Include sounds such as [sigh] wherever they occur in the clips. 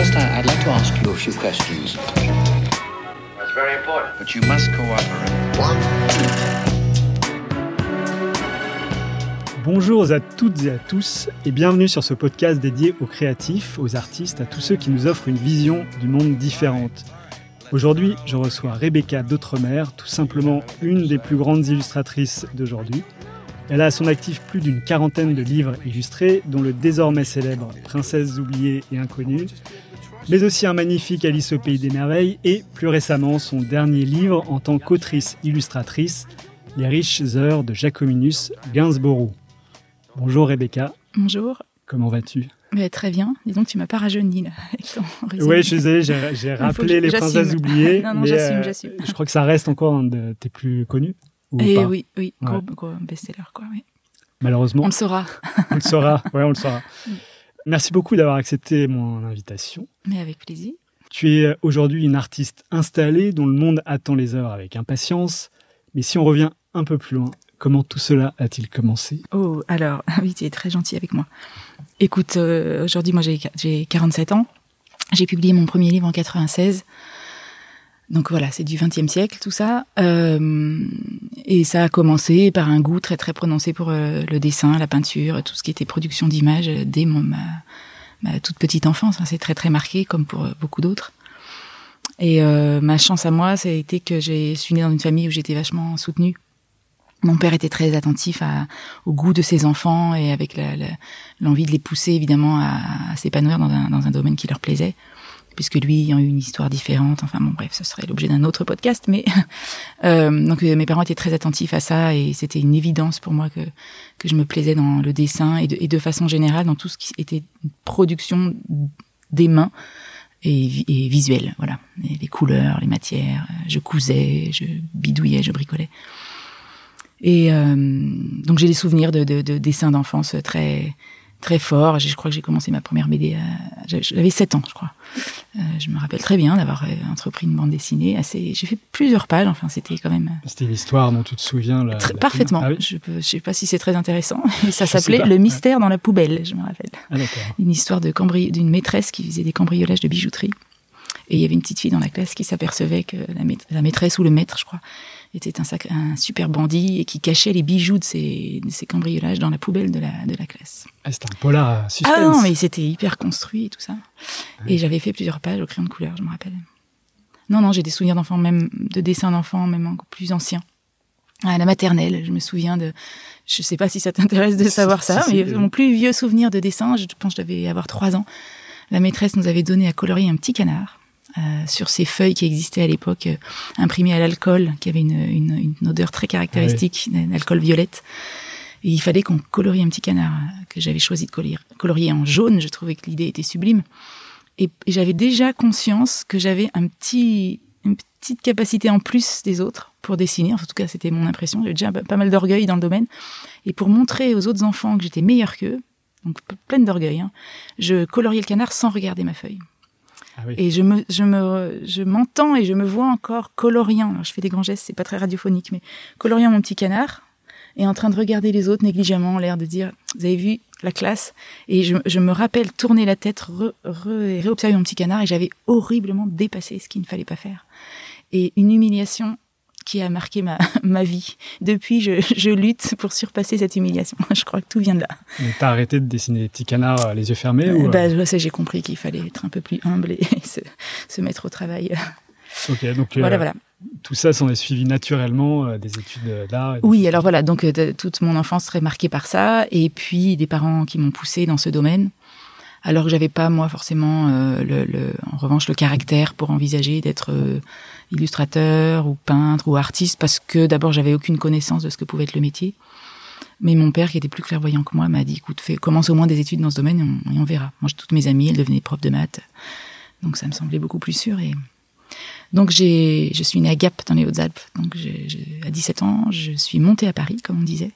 First, I'd like to ask you a few questions. That's very important. But you must cooperate. Bonjour à toutes et à tous et bienvenue sur ce podcast dédié aux créatifs, aux artistes, à tous ceux qui nous offrent une vision du monde différente. Aujourd'hui, je reçois Rebecca d'Outremer, tout simplement une des plus grandes illustratrices d'aujourd'hui. Elle a à son actif plus d'une quarantaine de livres illustrés, dont le désormais célèbre Princesse oubliée et inconnue, mais aussi un magnifique Alice au pays des merveilles et plus récemment son dernier livre en tant qu'autrice-illustratrice, Les riches heures de Jacominus Gainsborough. Bonjour Rebecca. Bonjour. Comment vas-tu? Mais Très bien. Dis donc, tu m'as pas rajeuni là. [laughs] Oui, je suis désolé, j'ai rappelé les princesses oubliées. [laughs] non, non, j'assume, euh, j'assume. Je crois que ça reste encore un de tes plus connus. Et eh oui, oui, gros, gros best-seller, quoi. Oui. Malheureusement. On le saura. on le saura, ouais, on le saura. [laughs] Merci beaucoup d'avoir accepté mon invitation. Mais avec plaisir. Tu es aujourd'hui une artiste installée dont le monde attend les heures avec impatience. Mais si on revient un peu plus loin, comment tout cela a-t-il commencé? Oh, alors, [laughs] oui, tu es très gentil avec moi. Écoute, euh, aujourd'hui, moi j'ai 47 ans. J'ai publié mon premier livre en 96. Donc voilà, c'est du XXe siècle tout ça. Euh, et ça a commencé par un goût très très prononcé pour euh, le dessin, la peinture, tout ce qui était production d'images dès mon, ma, toute petite enfance. Hein. c'est très très marqué comme pour euh, beaucoup d'autres. Et ma chance à moi, ça a été que j'ai suis née dans une famille où j'étais vachement soutenue. Mon père était très attentif au goût de ses enfants et avec l'envie de les pousser évidemment à, à s'épanouir dans un, dans un domaine qui leur plaisait puisque lui ayant eu une histoire différente. Enfin bon, bref, ce serait l'objet d'un autre podcast. Mais [laughs] euh, donc euh, mes parents étaient très attentifs à ça et c'était une évidence pour moi que que je me plaisais dans le dessin et de, façon générale dans tout ce qui était production des mains et, et visuel. Voilà, les couleurs, les matières. Je cousais, je bidouillais, je bricolais. Et euh, donc j'ai des souvenirs de dessins d'enfance très très fort. Je crois que j'ai commencé ma première BD, j'avais 7 ans, je crois. Euh, je me rappelle très bien d'avoir euh, entrepris une bande dessinée. Assez, j'ai fait plusieurs pages. Enfin, c'était quand même. Euh, c'était l'histoire dont tu te souviens. La, très, parfaitement. Ah je ne sais pas si c'est très intéressant. [laughs] ça s'appelait Le mystère dans la poubelle. Je me rappelle. Ah, une histoire de cambri... d'une maîtresse qui faisait des cambriolages de bijouterie. Et il y avait une petite fille dans la classe qui s'apercevait que la, maîtresse ou le maître, je crois, était un, un, super bandit et qui cachait les bijoux de ses, de ses cambriolages dans la poubelle de la, de la classe. Ah, c'était un polar suspense. Ah non, mais c'était hyper construit et tout ça. Et j'avais fait plusieurs pages au crayon de couleur, je me rappelle. Non, non, j'ai des souvenirs d'enfants, même de dessins d'enfants, même encore plus anciens. À la maternelle, je me souviens de. Je sais pas si ça t'intéresse de savoir ça, mais mon plus vieux souvenir de dessin, je pense que je devais avoir trois ans. La maîtresse nous avait donné à colorier un petit canard sur ces feuilles qui existaient à l'époque, euh, imprimées à l'alcool, qui avait une, une, une, odeur très caractéristique, ah d'alcool violette. Et il fallait qu'on colorie un petit canard que j'avais choisi de colorier, colorier en jaune. Je trouvais que l'idée était sublime. Et, j'avais déjà conscience que j'avais un petit, une petite capacité en plus des autres pour dessiner. en tout cas, c'était mon impression. J'avais déjà pas mal d'orgueil dans le domaine. Et pour montrer aux autres enfants que j'étais meilleure qu'eux, donc pleine d'orgueil, hein, je coloriais le canard sans regarder ma feuille. Ah et je me, je me, je m'entends et je me vois encore coloriant. Alors, je fais des grands gestes, c'est pas très radiophonique, mais coloriant mon petit canard et en train de regarder les autres négligemment, l'air de dire, vous avez vu la classe? Et je, me rappelle tourner la tête, re, réobserver mon petit canard et j'avais horriblement dépassé ce qu'il ne fallait pas faire. Et une humiliation qui a marqué ma, [laughs] ma vie. Depuis, je, je, lutte pour surpasser cette humiliation. [laughs] Je crois que tout vient de là. T'as arrêté de dessiner des petits canards euh, les yeux fermés ou... bah, J'ai compris qu'il fallait être un peu plus humble et [laughs] se, se mettre au travail. Ok, donc voilà, euh, voilà. tout ça s'en est suivi naturellement euh, des études d'art. Oui, alors voilà, donc toute mon enfance serait marquée par ça, et puis des parents qui m'ont poussé dans ce domaine alors que j'avais pas moi forcément euh, le, le, en revanche le caractère pour envisager d'être euh, illustrateur ou peintre ou artiste parce que d'abord j'avais aucune connaissance de ce que pouvait être le métier. Mais mon père, qui était plus clairvoyant que moi, m'a dit écoute, fais, commence au moins des études dans ce domaine et on, verra. Moi, toutes mes amies, elles devenaient profs de maths, donc ça me semblait beaucoup plus sûr. Et donc j'ai, je suis née à Gap dans les Hautes-Alpes. Donc à 17 ans, je suis montée à Paris, comme on disait.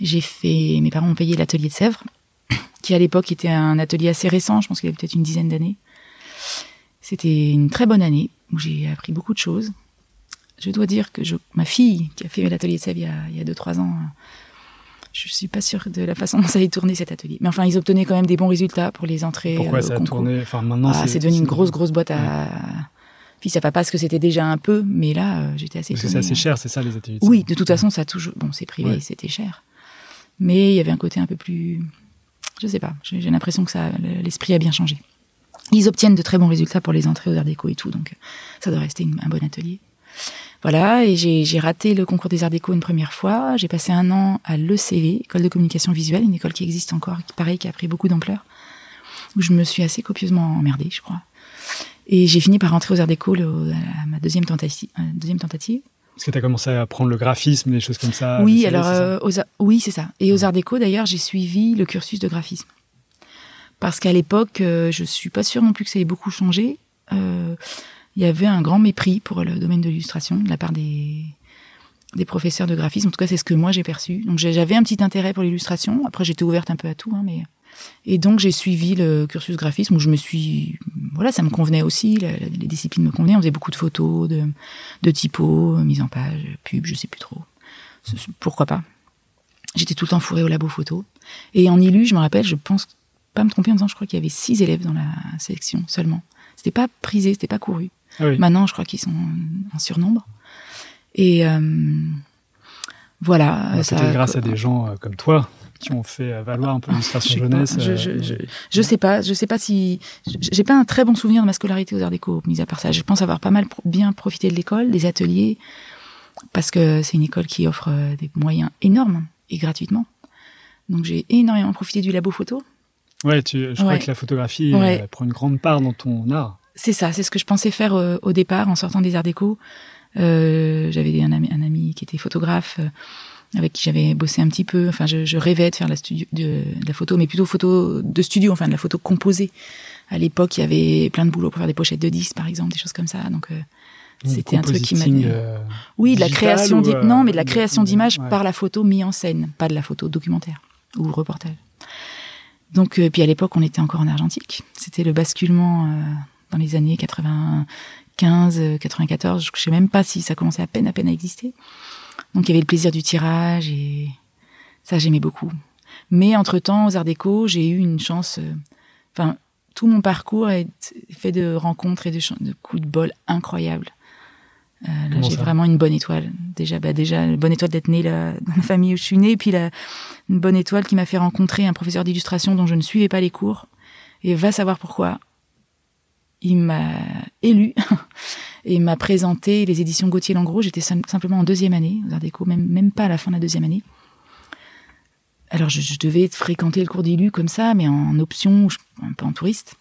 J'ai fait, mes parents ont payé l'atelier de Sèvres [coughs] qui à l'époque était un atelier assez récent, je pense qu'il y avait peut-être une dizaine d'années. C'était une très bonne année où j'ai appris beaucoup de choses. Je dois dire que je, ma fille, qui a fait l'atelier de sa vie il y a 2-3 ans, je suis pas sûre de la façon [laughs] dont ça a tourné cet atelier. Mais enfin, ils obtenaient quand même des bons résultats pour les entrées. Pourquoi euh, ça a concours. tourné? Enfin, maintenant, Ah, c'est devenu une grosse, grosse boîte à. Fils à papa, ce que c'était déjà un peu, mais là, euh, j'étais assez Parce que c'est assez cher, c'est ça, les ateliers de Oui, de toute façon, ça a toujours. Bon, c'est privé, Ouais. c'était cher. Mais il y avait un côté un peu plus. Je sais pas, j'ai j'ai l'impression que ça, l'esprit a bien changé. Ils obtiennent de très bons résultats pour les entrées aux Arts Déco et tout, donc ça doit rester une- un bon atelier. Voilà, et j'ai raté le concours des Arts Déco une première fois. J'ai passé un an à l'ECV, École de communication visuelle, une école qui existe encore, qui pareil, qui a pris beaucoup d'ampleur, où je me suis assez copieusement emmerdée, je crois. Et j'ai fini par rentrer aux Arts Déco le- à ma deuxième tentative. deuxième tentative. Parce que tu as commencé à apprendre le graphisme, des choses comme ça. Oui, CV, alors euh, aux oui, c'est ça. Et aux Arts Déco, d'ailleurs, j'ai suivi le cursus de graphisme. Parce qu'à l'époque, euh, je suis pas sûre non plus que ça ait beaucoup changé. Euh, Il y avait un grand mépris pour le domaine de l'illustration de la part des, des professeurs de graphisme. En tout cas, c'est ce que moi j'ai perçu. Donc j'avais un petit intérêt pour l'illustration. Après, j'étais ouverte un peu à tout, hein, mais et donc j'ai suivi le cursus graphisme où je me suis, voilà, ça me convenait aussi. les disciplines me convenaient. On faisait beaucoup de photos, de, de typos, mise en page, pub, je sais plus trop. Pourquoi pas J'étais tout le temps fourrée au labo photo. Et en ILU, je me rappelle, je pense pas me tromper en disant, je crois qu'il y avait six élèves dans la sélection seulement. C'était pas prisé, c'était pas couru. Ah oui. Maintenant, je crois qu'ils sont en surnombre. Et euh, voilà. Ça- C'était grâce à des gens euh, comme toi qui ont fait euh, valoir un peu je, l'illustration pas, jeunesse. je, euh, je, je, je sais pas, je sais pas si j'ai pas un très bon souvenir de ma scolarité aux Arts Déco, mis à part ça. Je pense avoir pas mal bien profité de l'école, des ateliers, parce que c'est une école qui offre euh, des moyens énormes et gratuitement. Donc j'ai énormément profité du labo photo. Ouais, tu, je crois Ouais. que la photographie Ouais. euh, prend une grande part dans ton art. C'est ça, c'est ce que je pensais faire euh, au départ en sortant des Arts Déco. Euh, j'avais un ami, un ami qui était photographe euh, avec qui j'avais bossé un petit peu. Enfin, je, je rêvais de faire la, studio, de, de la photo, mais plutôt photo de studio, enfin de la photo composée. À l'époque, il y avait plein de boulot pour faire des pochettes de disques, par exemple, des choses comme ça. Donc, c'était un truc qui m'a. euh, Oui, de la création ou, euh, non, mais de la création d'images ouais. par la photo mise en scène, pas de la photo documentaire ou reportage. Donc, euh, puis à l'époque, on était encore en argentique. C'était le basculement euh, dans les années 95, euh, 94. Je sais même pas si ça commençait à peine, à exister. Donc, il y avait le plaisir du tirage et ça, j'aimais beaucoup. Mais entre-temps, aux Arts Déco, j'ai eu une chance. euh, Enfin, tout mon parcours est fait de rencontres et de, de coups de bol incroyables. Euh, là, j'ai vraiment une bonne étoile. Déjà, bah, déjà, une bonne étoile d'être née là, [laughs] dans la famille où je suis née, et puis la, une bonne étoile qui m'a fait rencontrer un professeur d'illustration dont je ne suivais pas les cours. Et va savoir pourquoi. Il m'a élu [laughs] et m'a présenté les éditions Gauthier Langros. J'étais sim- simplement en deuxième année aux Arts Déco, même, même pas à la fin de la deuxième année. Alors, je, je devais fréquenter le cours d'élu comme ça, mais en option, un peu en touriste.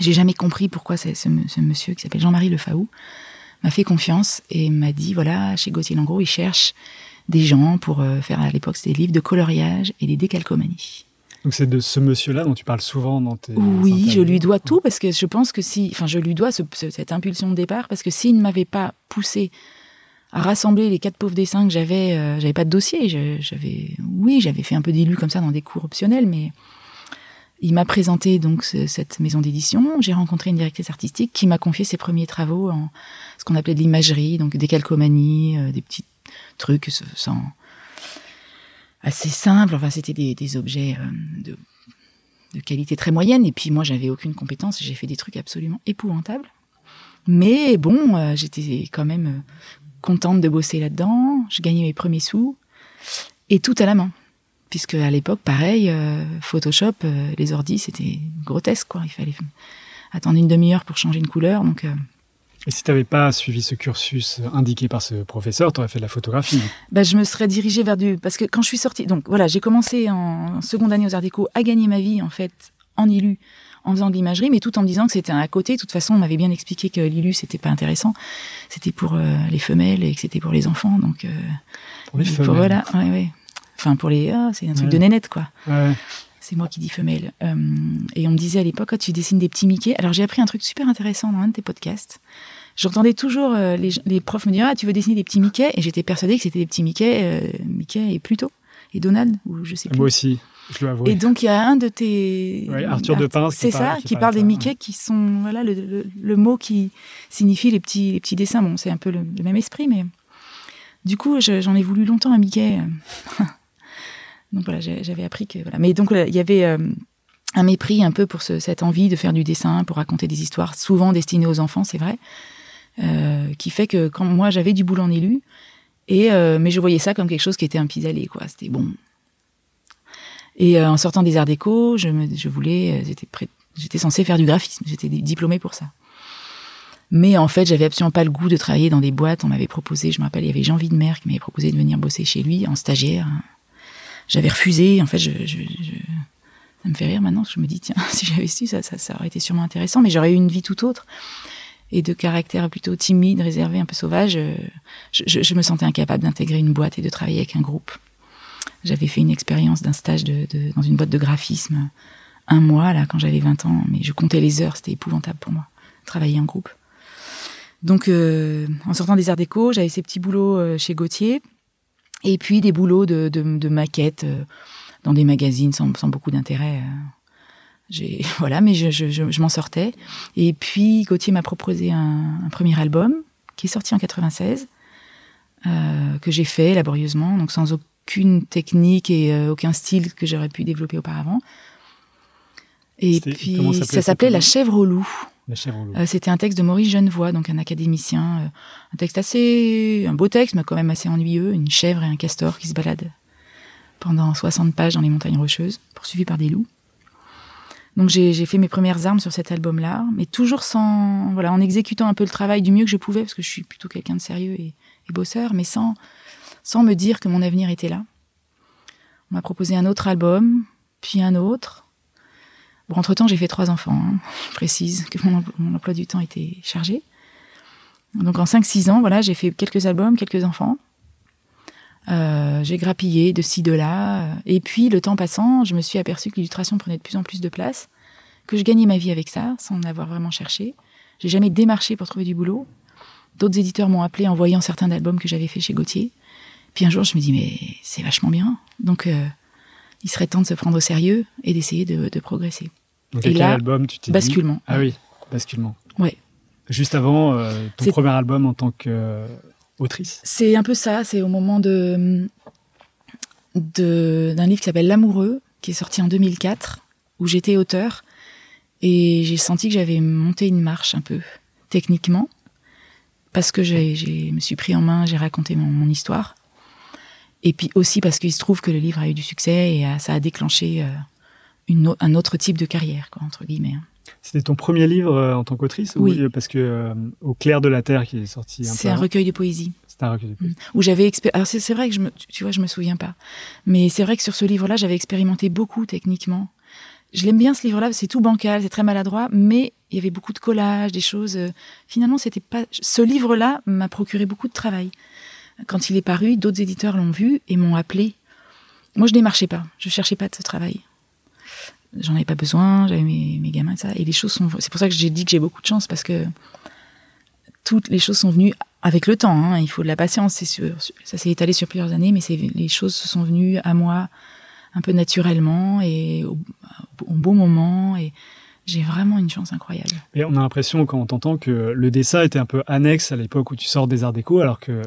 J'ai jamais compris pourquoi c'est- ce, ce monsieur qui s'appelle Jean-Marie Lefaou m'a fait confiance et m'a dit voilà, chez Gauthier Langros, ils cherchent des gens pour euh, faire à l'époque des livres de coloriage et des décalcomanies. Donc c'est de ce monsieur-là dont tu parles souvent dans tes. Oui, je lui dois tout parce que je pense que si, enfin, je lui dois ce- ce- cette impulsion de départ parce que s'il ne m'avait pas poussé à rassembler les quatre pauvres dessins que j'avais, euh, j'avais pas de dossier. J'avais, oui, j'avais fait un peu d'élu comme ça dans des cours optionnels, mais il m'a présenté donc ce- cette maison d'édition. J'ai rencontré une directrice artistique qui m'a confié ses premiers travaux en ce qu'on appelait de l'imagerie, donc des calcomanies, euh, des petits trucs assez simples. Enfin, c'était des, objets euh, de qualité très moyenne. Et puis moi, j'avais aucune compétence. J'ai fait des trucs absolument épouvantables. Mais bon, euh, j'étais quand même contente de bosser là-dedans. Je gagnais mes premiers sous et tout à la main. Puisque à l'époque, pareil, euh, Photoshop, euh, les ordis, c'était grotesque, quoi. Il fallait attendre une demi-heure pour changer une couleur. Donc, euh, Et si tu n'avais pas suivi ce cursus indiqué par ce professeur, tu aurais fait de la photographie. bah, je me serais dirigée vers du. Parce que quand je suis sortie. Donc voilà, j'ai commencé en seconde année aux Arts Déco à gagner ma vie, en fait, en ILU, en faisant de l'imagerie, mais tout en me disant que c'était un à côté. De toute façon, on m'avait bien expliqué que l'ILU, c'était pas intéressant. C'était pour les femelles et que c'était pour les enfants. Donc, Pour les femelles. voilà, ouais, ouais. Enfin, pour les. Ah, c'est un truc Ouais. de nénette, quoi. Ouais. C'est moi qui dis femelle. Euh, et on me disait à l'époque, Ah, tu dessines des petits Mickey. Alors j'ai appris un truc super intéressant dans un de tes podcasts. J'entendais toujours euh, les, les profs me dire, ah, tu veux dessiner des petits Mickey? Et j'étais persuadée que c'était des petits Mickey, euh, Mickey et Pluto, et Donald, ou je sais plus. Moi aussi, je dois avouer. Et donc il y a un de tes Ouais, Arthur de Pince c'est ça, qui qui, parle parle de des Mickey qui sont voilà le, le- le mot qui signifie les petits les petits dessins. Bon, c'est un peu le, le même esprit, mais du coup je- j'en ai voulu longtemps un Mickey. [laughs] Donc voilà, j'avais appris que voilà. Mais donc voilà, il y avait euh, un mépris un peu pour ce- cette envie de faire du dessin, pour raconter des histoires souvent destinées aux enfants, c'est vrai, euh, qui fait que quand moi j'avais du boulot en élu, et euh, mais je voyais ça comme quelque chose qui était un pis-aller, quoi. C'était bon. Et euh, en sortant des arts déco, je, me, je voulais, euh, j'étais j'étais censée faire du graphisme, j'étais di- diplômée pour ça. Mais en fait, j'avais absolument pas le goût de travailler dans des boîtes. On m'avait proposé, je me rappelle, il y avait Jean Videmer qui m'avait proposé de venir bosser chez lui en stagiaire. J'avais refusé. En fait, ça me fait rire maintenant. Je me dis, tiens, [laughs] si j'avais su, ça, ça, aurait été sûrement intéressant, mais j'aurais eu une vie tout autre. Et de caractère plutôt timide, réservé, un peu sauvage, euh, je, me sentais incapable d'intégrer une boîte et de travailler avec un groupe. J'avais fait une expérience d'un stage dans une boîte de graphisme un mois, là, quand j'avais 20 ans, mais je comptais les heures, c'était épouvantable pour moi, travailler en groupe. Donc, euh, en sortant des arts déco, j'avais ces petits boulots euh, chez Gauthier, et puis des boulots de, de, de maquettes euh, dans des magazines sans, sans beaucoup d'intérêt. euh. J'ai [laughs] voilà, mais je, je, je, je m'en sortais. Et puis Gauthier m'a proposé un, un premier album qui est sorti en 96, euh, que j'ai fait laborieusement, donc sans aucune technique et euh, aucun style que j'aurais pu développer auparavant. Et puis ça s'appelait La chèvre au loup. Euh, C'était un texte de Maurice Genevoix, donc un académicien. euh, un texte assez. un beau texte, mais quand même assez ennuyeux. Une chèvre et un castor qui se baladent pendant 60 pages dans les montagnes rocheuses, poursuivis par des loups. Donc j'ai j'ai fait mes premières armes sur cet album-là, mais toujours sans. voilà, en exécutant un peu le travail du mieux que je pouvais, parce que je suis plutôt quelqu'un de sérieux et, et bosseur, mais sans, sans me dire que mon avenir était là. On m'a proposé un autre album, puis un autre. Bon, entre-temps, j'ai fait trois enfants. hein. Je précise que mon, empl- mon emploi du temps était chargé. Donc en 5-6 ans, voilà, j'ai fait quelques albums, quelques enfants. Euh, j'ai grappillé de ci, de là. Et puis, le temps passant, je me suis aperçue que l'illustration prenait de plus en plus de place, que je gagnais ma vie avec ça, sans l'avoir vraiment cherché. J'ai jamais démarché pour trouver du boulot. D'autres éditeurs m'ont appelé en voyant certains albums que j'avais fait chez Gauthier. Puis un jour, je me dis, mais c'est vachement bien. Donc, euh, il serait temps de se prendre au sérieux et d'essayer de, de progresser. Donc, et quel là, album tu t'es dit Basculement. Ah oui, basculement. Ouais. Juste avant euh, ton premier album en tant qu'autrice. C'est un peu ça, c'est au moment de d'un livre qui s'appelle L'amoureux, qui est sorti en 2004, où j'étais auteur, et j'ai senti que j'avais monté une marche un peu, techniquement, parce que je me suis pris en main, j'ai raconté mon, mon histoire, et puis aussi parce qu'il se trouve que le livre a eu du succès et a- ça a déclenché euh, une un autre type de carrière, quoi, entre guillemets. C'était ton premier livre euh, en tant qu'autrice Oui. ou- Parce que euh, Au clair de la terre qui est sorti C'est un recueil de poésie. C'est un recueil de poésie. où j'avais alors c'est vrai que je me tu- vois je me souviens pas mais c'est vrai que sur ce livre-là j'avais expérimenté beaucoup techniquement je l'aime bien ce livre-là c'est tout bancal c'est très maladroit mais il y avait beaucoup de collages des choses euh, finalement c'était pas ce livre-là m'a procuré beaucoup de travail quand il est paru d'autres éditeurs l'ont vu et m'ont appelé moi je démarchais pas je cherchais pas de ce travail j'en avais pas besoin j'avais mes, gamins et ça et les choses sont c'est pour ça que j'ai dit que j'ai beaucoup de chance parce que toutes les choses sont venues avec le temps. hein. Il faut de la patience. Ça s'est étalé sur plusieurs années, mais les choses se sont venues à moi un peu naturellement et au, au bon moment. Et j'ai vraiment une chance incroyable. Et on a l'impression quand on t'entend que le dessin était un peu annexe à l'époque où tu sors des arts déco, alors que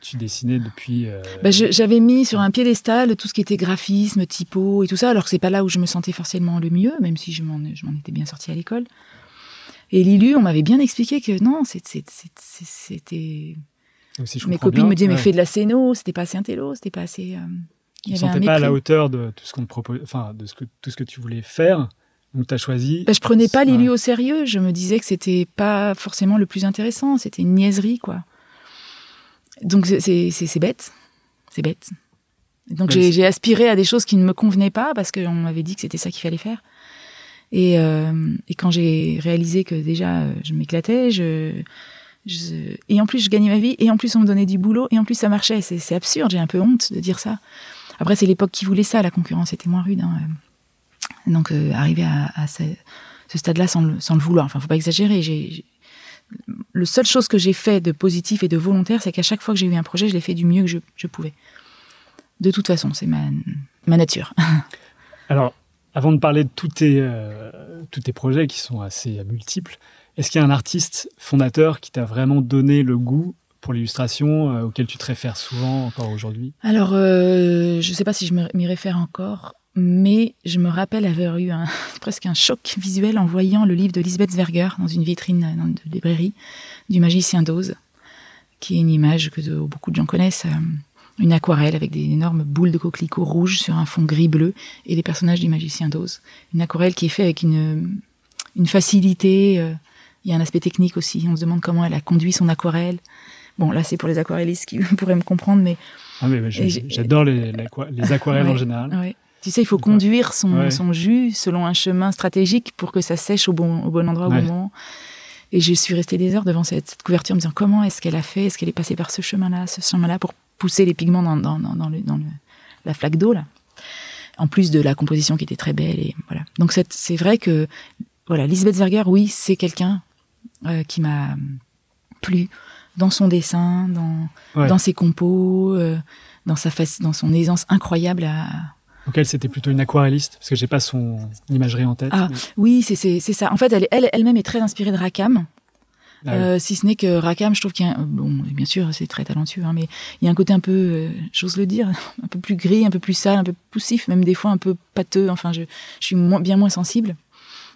tu dessinais depuis. euh, Bah, J'avais mis sur un piédestal tout ce qui était graphisme, typo et tout ça, alors que c'est pas là où je me sentais forcément le mieux, même si je m'en étais bien sortie à l'école. Et Lilu, on m'avait bien expliqué que non, c'était. si Mes copines bien, me disaient, mais fais de la scéno, c'était pas assez intello, c'était pas assez. euh, Tu ne sentais pas à la hauteur de tout ce qu'on te propose, enfin de ce que, tout ce que tu voulais faire. Donc tu as choisi. Bah, je prenais pas Ouais. Lilu au sérieux. Je me disais que c'était pas forcément le plus intéressant. C'était une niaiserie, quoi. Donc c'est- bête. C'est bête. Donc j'ai aspiré à des choses qui ne me convenaient pas parce qu'on m'avait dit que c'était ça qu'il fallait faire. Et, euh, et quand j'ai réalisé que déjà euh, je m'éclatais, je, je- et en plus je gagnais ma vie, et en plus on me donnait du boulot, et en plus ça marchait. C'est absurde. J'ai un peu honte de dire ça. Après c'est l'époque qui voulait ça. La concurrence était moins rude. hein. Donc euh, arriver à, à ce, ce stade-là sans le, sans le vouloir. Enfin, faut pas exagérer. J'ai- le seule chose que j'ai fait de positif et de volontaire, c'est qu'à chaque fois que j'ai eu un projet, je l'ai fait du mieux que je, je pouvais. De toute façon, c'est ma, ma nature. [laughs] Alors, avant de parler de tous tes, euh, tous tes projets qui sont assez multiples, est-ce qu'il y a un artiste fondateur qui t'a vraiment donné le goût pour l'illustration euh, auquel tu te réfères souvent encore aujourd'hui? Alors, euh, je ne sais pas si je m'y réfère encore, mais je me rappelle avoir eu un, [laughs] presque un choc visuel en voyant le livre de Lisbeth Zwerger dans une vitrine euh, de librairie du magicien d'Oz, qui est une image que beaucoup de gens connaissent, une aquarelle avec des énormes boules de coquelicots rouges sur un fond gris-bleu et les personnages du magicien d'Oz. Une aquarelle qui est faite avec une, une facilité. il y a un aspect technique aussi. On se demande comment elle a conduit son aquarelle. Bon, là, c'est pour les aquarellistes qui [laughs] pourraient me comprendre, mais. Ah, mais j'adore les, les, aquarelles en général. Tu sais, il faut conduire son, son, jus selon un chemin stratégique pour que ça sèche au bon, au bon endroit au bon moment. Et je suis restée des heures devant cette, couverture en me disant comment est-ce qu'elle a fait? Est-ce qu'elle est passée par ce chemin-là, ce chemin-là, pour pousser les pigments dans, dans, dans, le, dans le, la flaque d'eau, là? En plus de la composition qui était très belle. Et voilà. Donc c'est vrai que, voilà, Lisbeth Zerger, oui, c'est quelqu'un euh, qui m'a plu dans son dessin, dans, dans ses compos, euh, dans, sa face, dans son aisance incroyable à. Donc elle, c'était plutôt une aquarelliste, parce que j'ai pas son imagerie en tête. Ah oui, c'est ça. En fait, elle elle-même est très inspirée de Rackham. Ah euh, si ce n'est que Rackham, je trouve qu'il y a, bon, bien sûr, c'est très talentueux, hein, mais il y a un côté un peu, euh, j'ose le dire, [laughs] un peu plus gris, un peu plus sale, un peu poussif, même des fois un peu pâteux. Enfin, je, je suis moins, bien moins sensible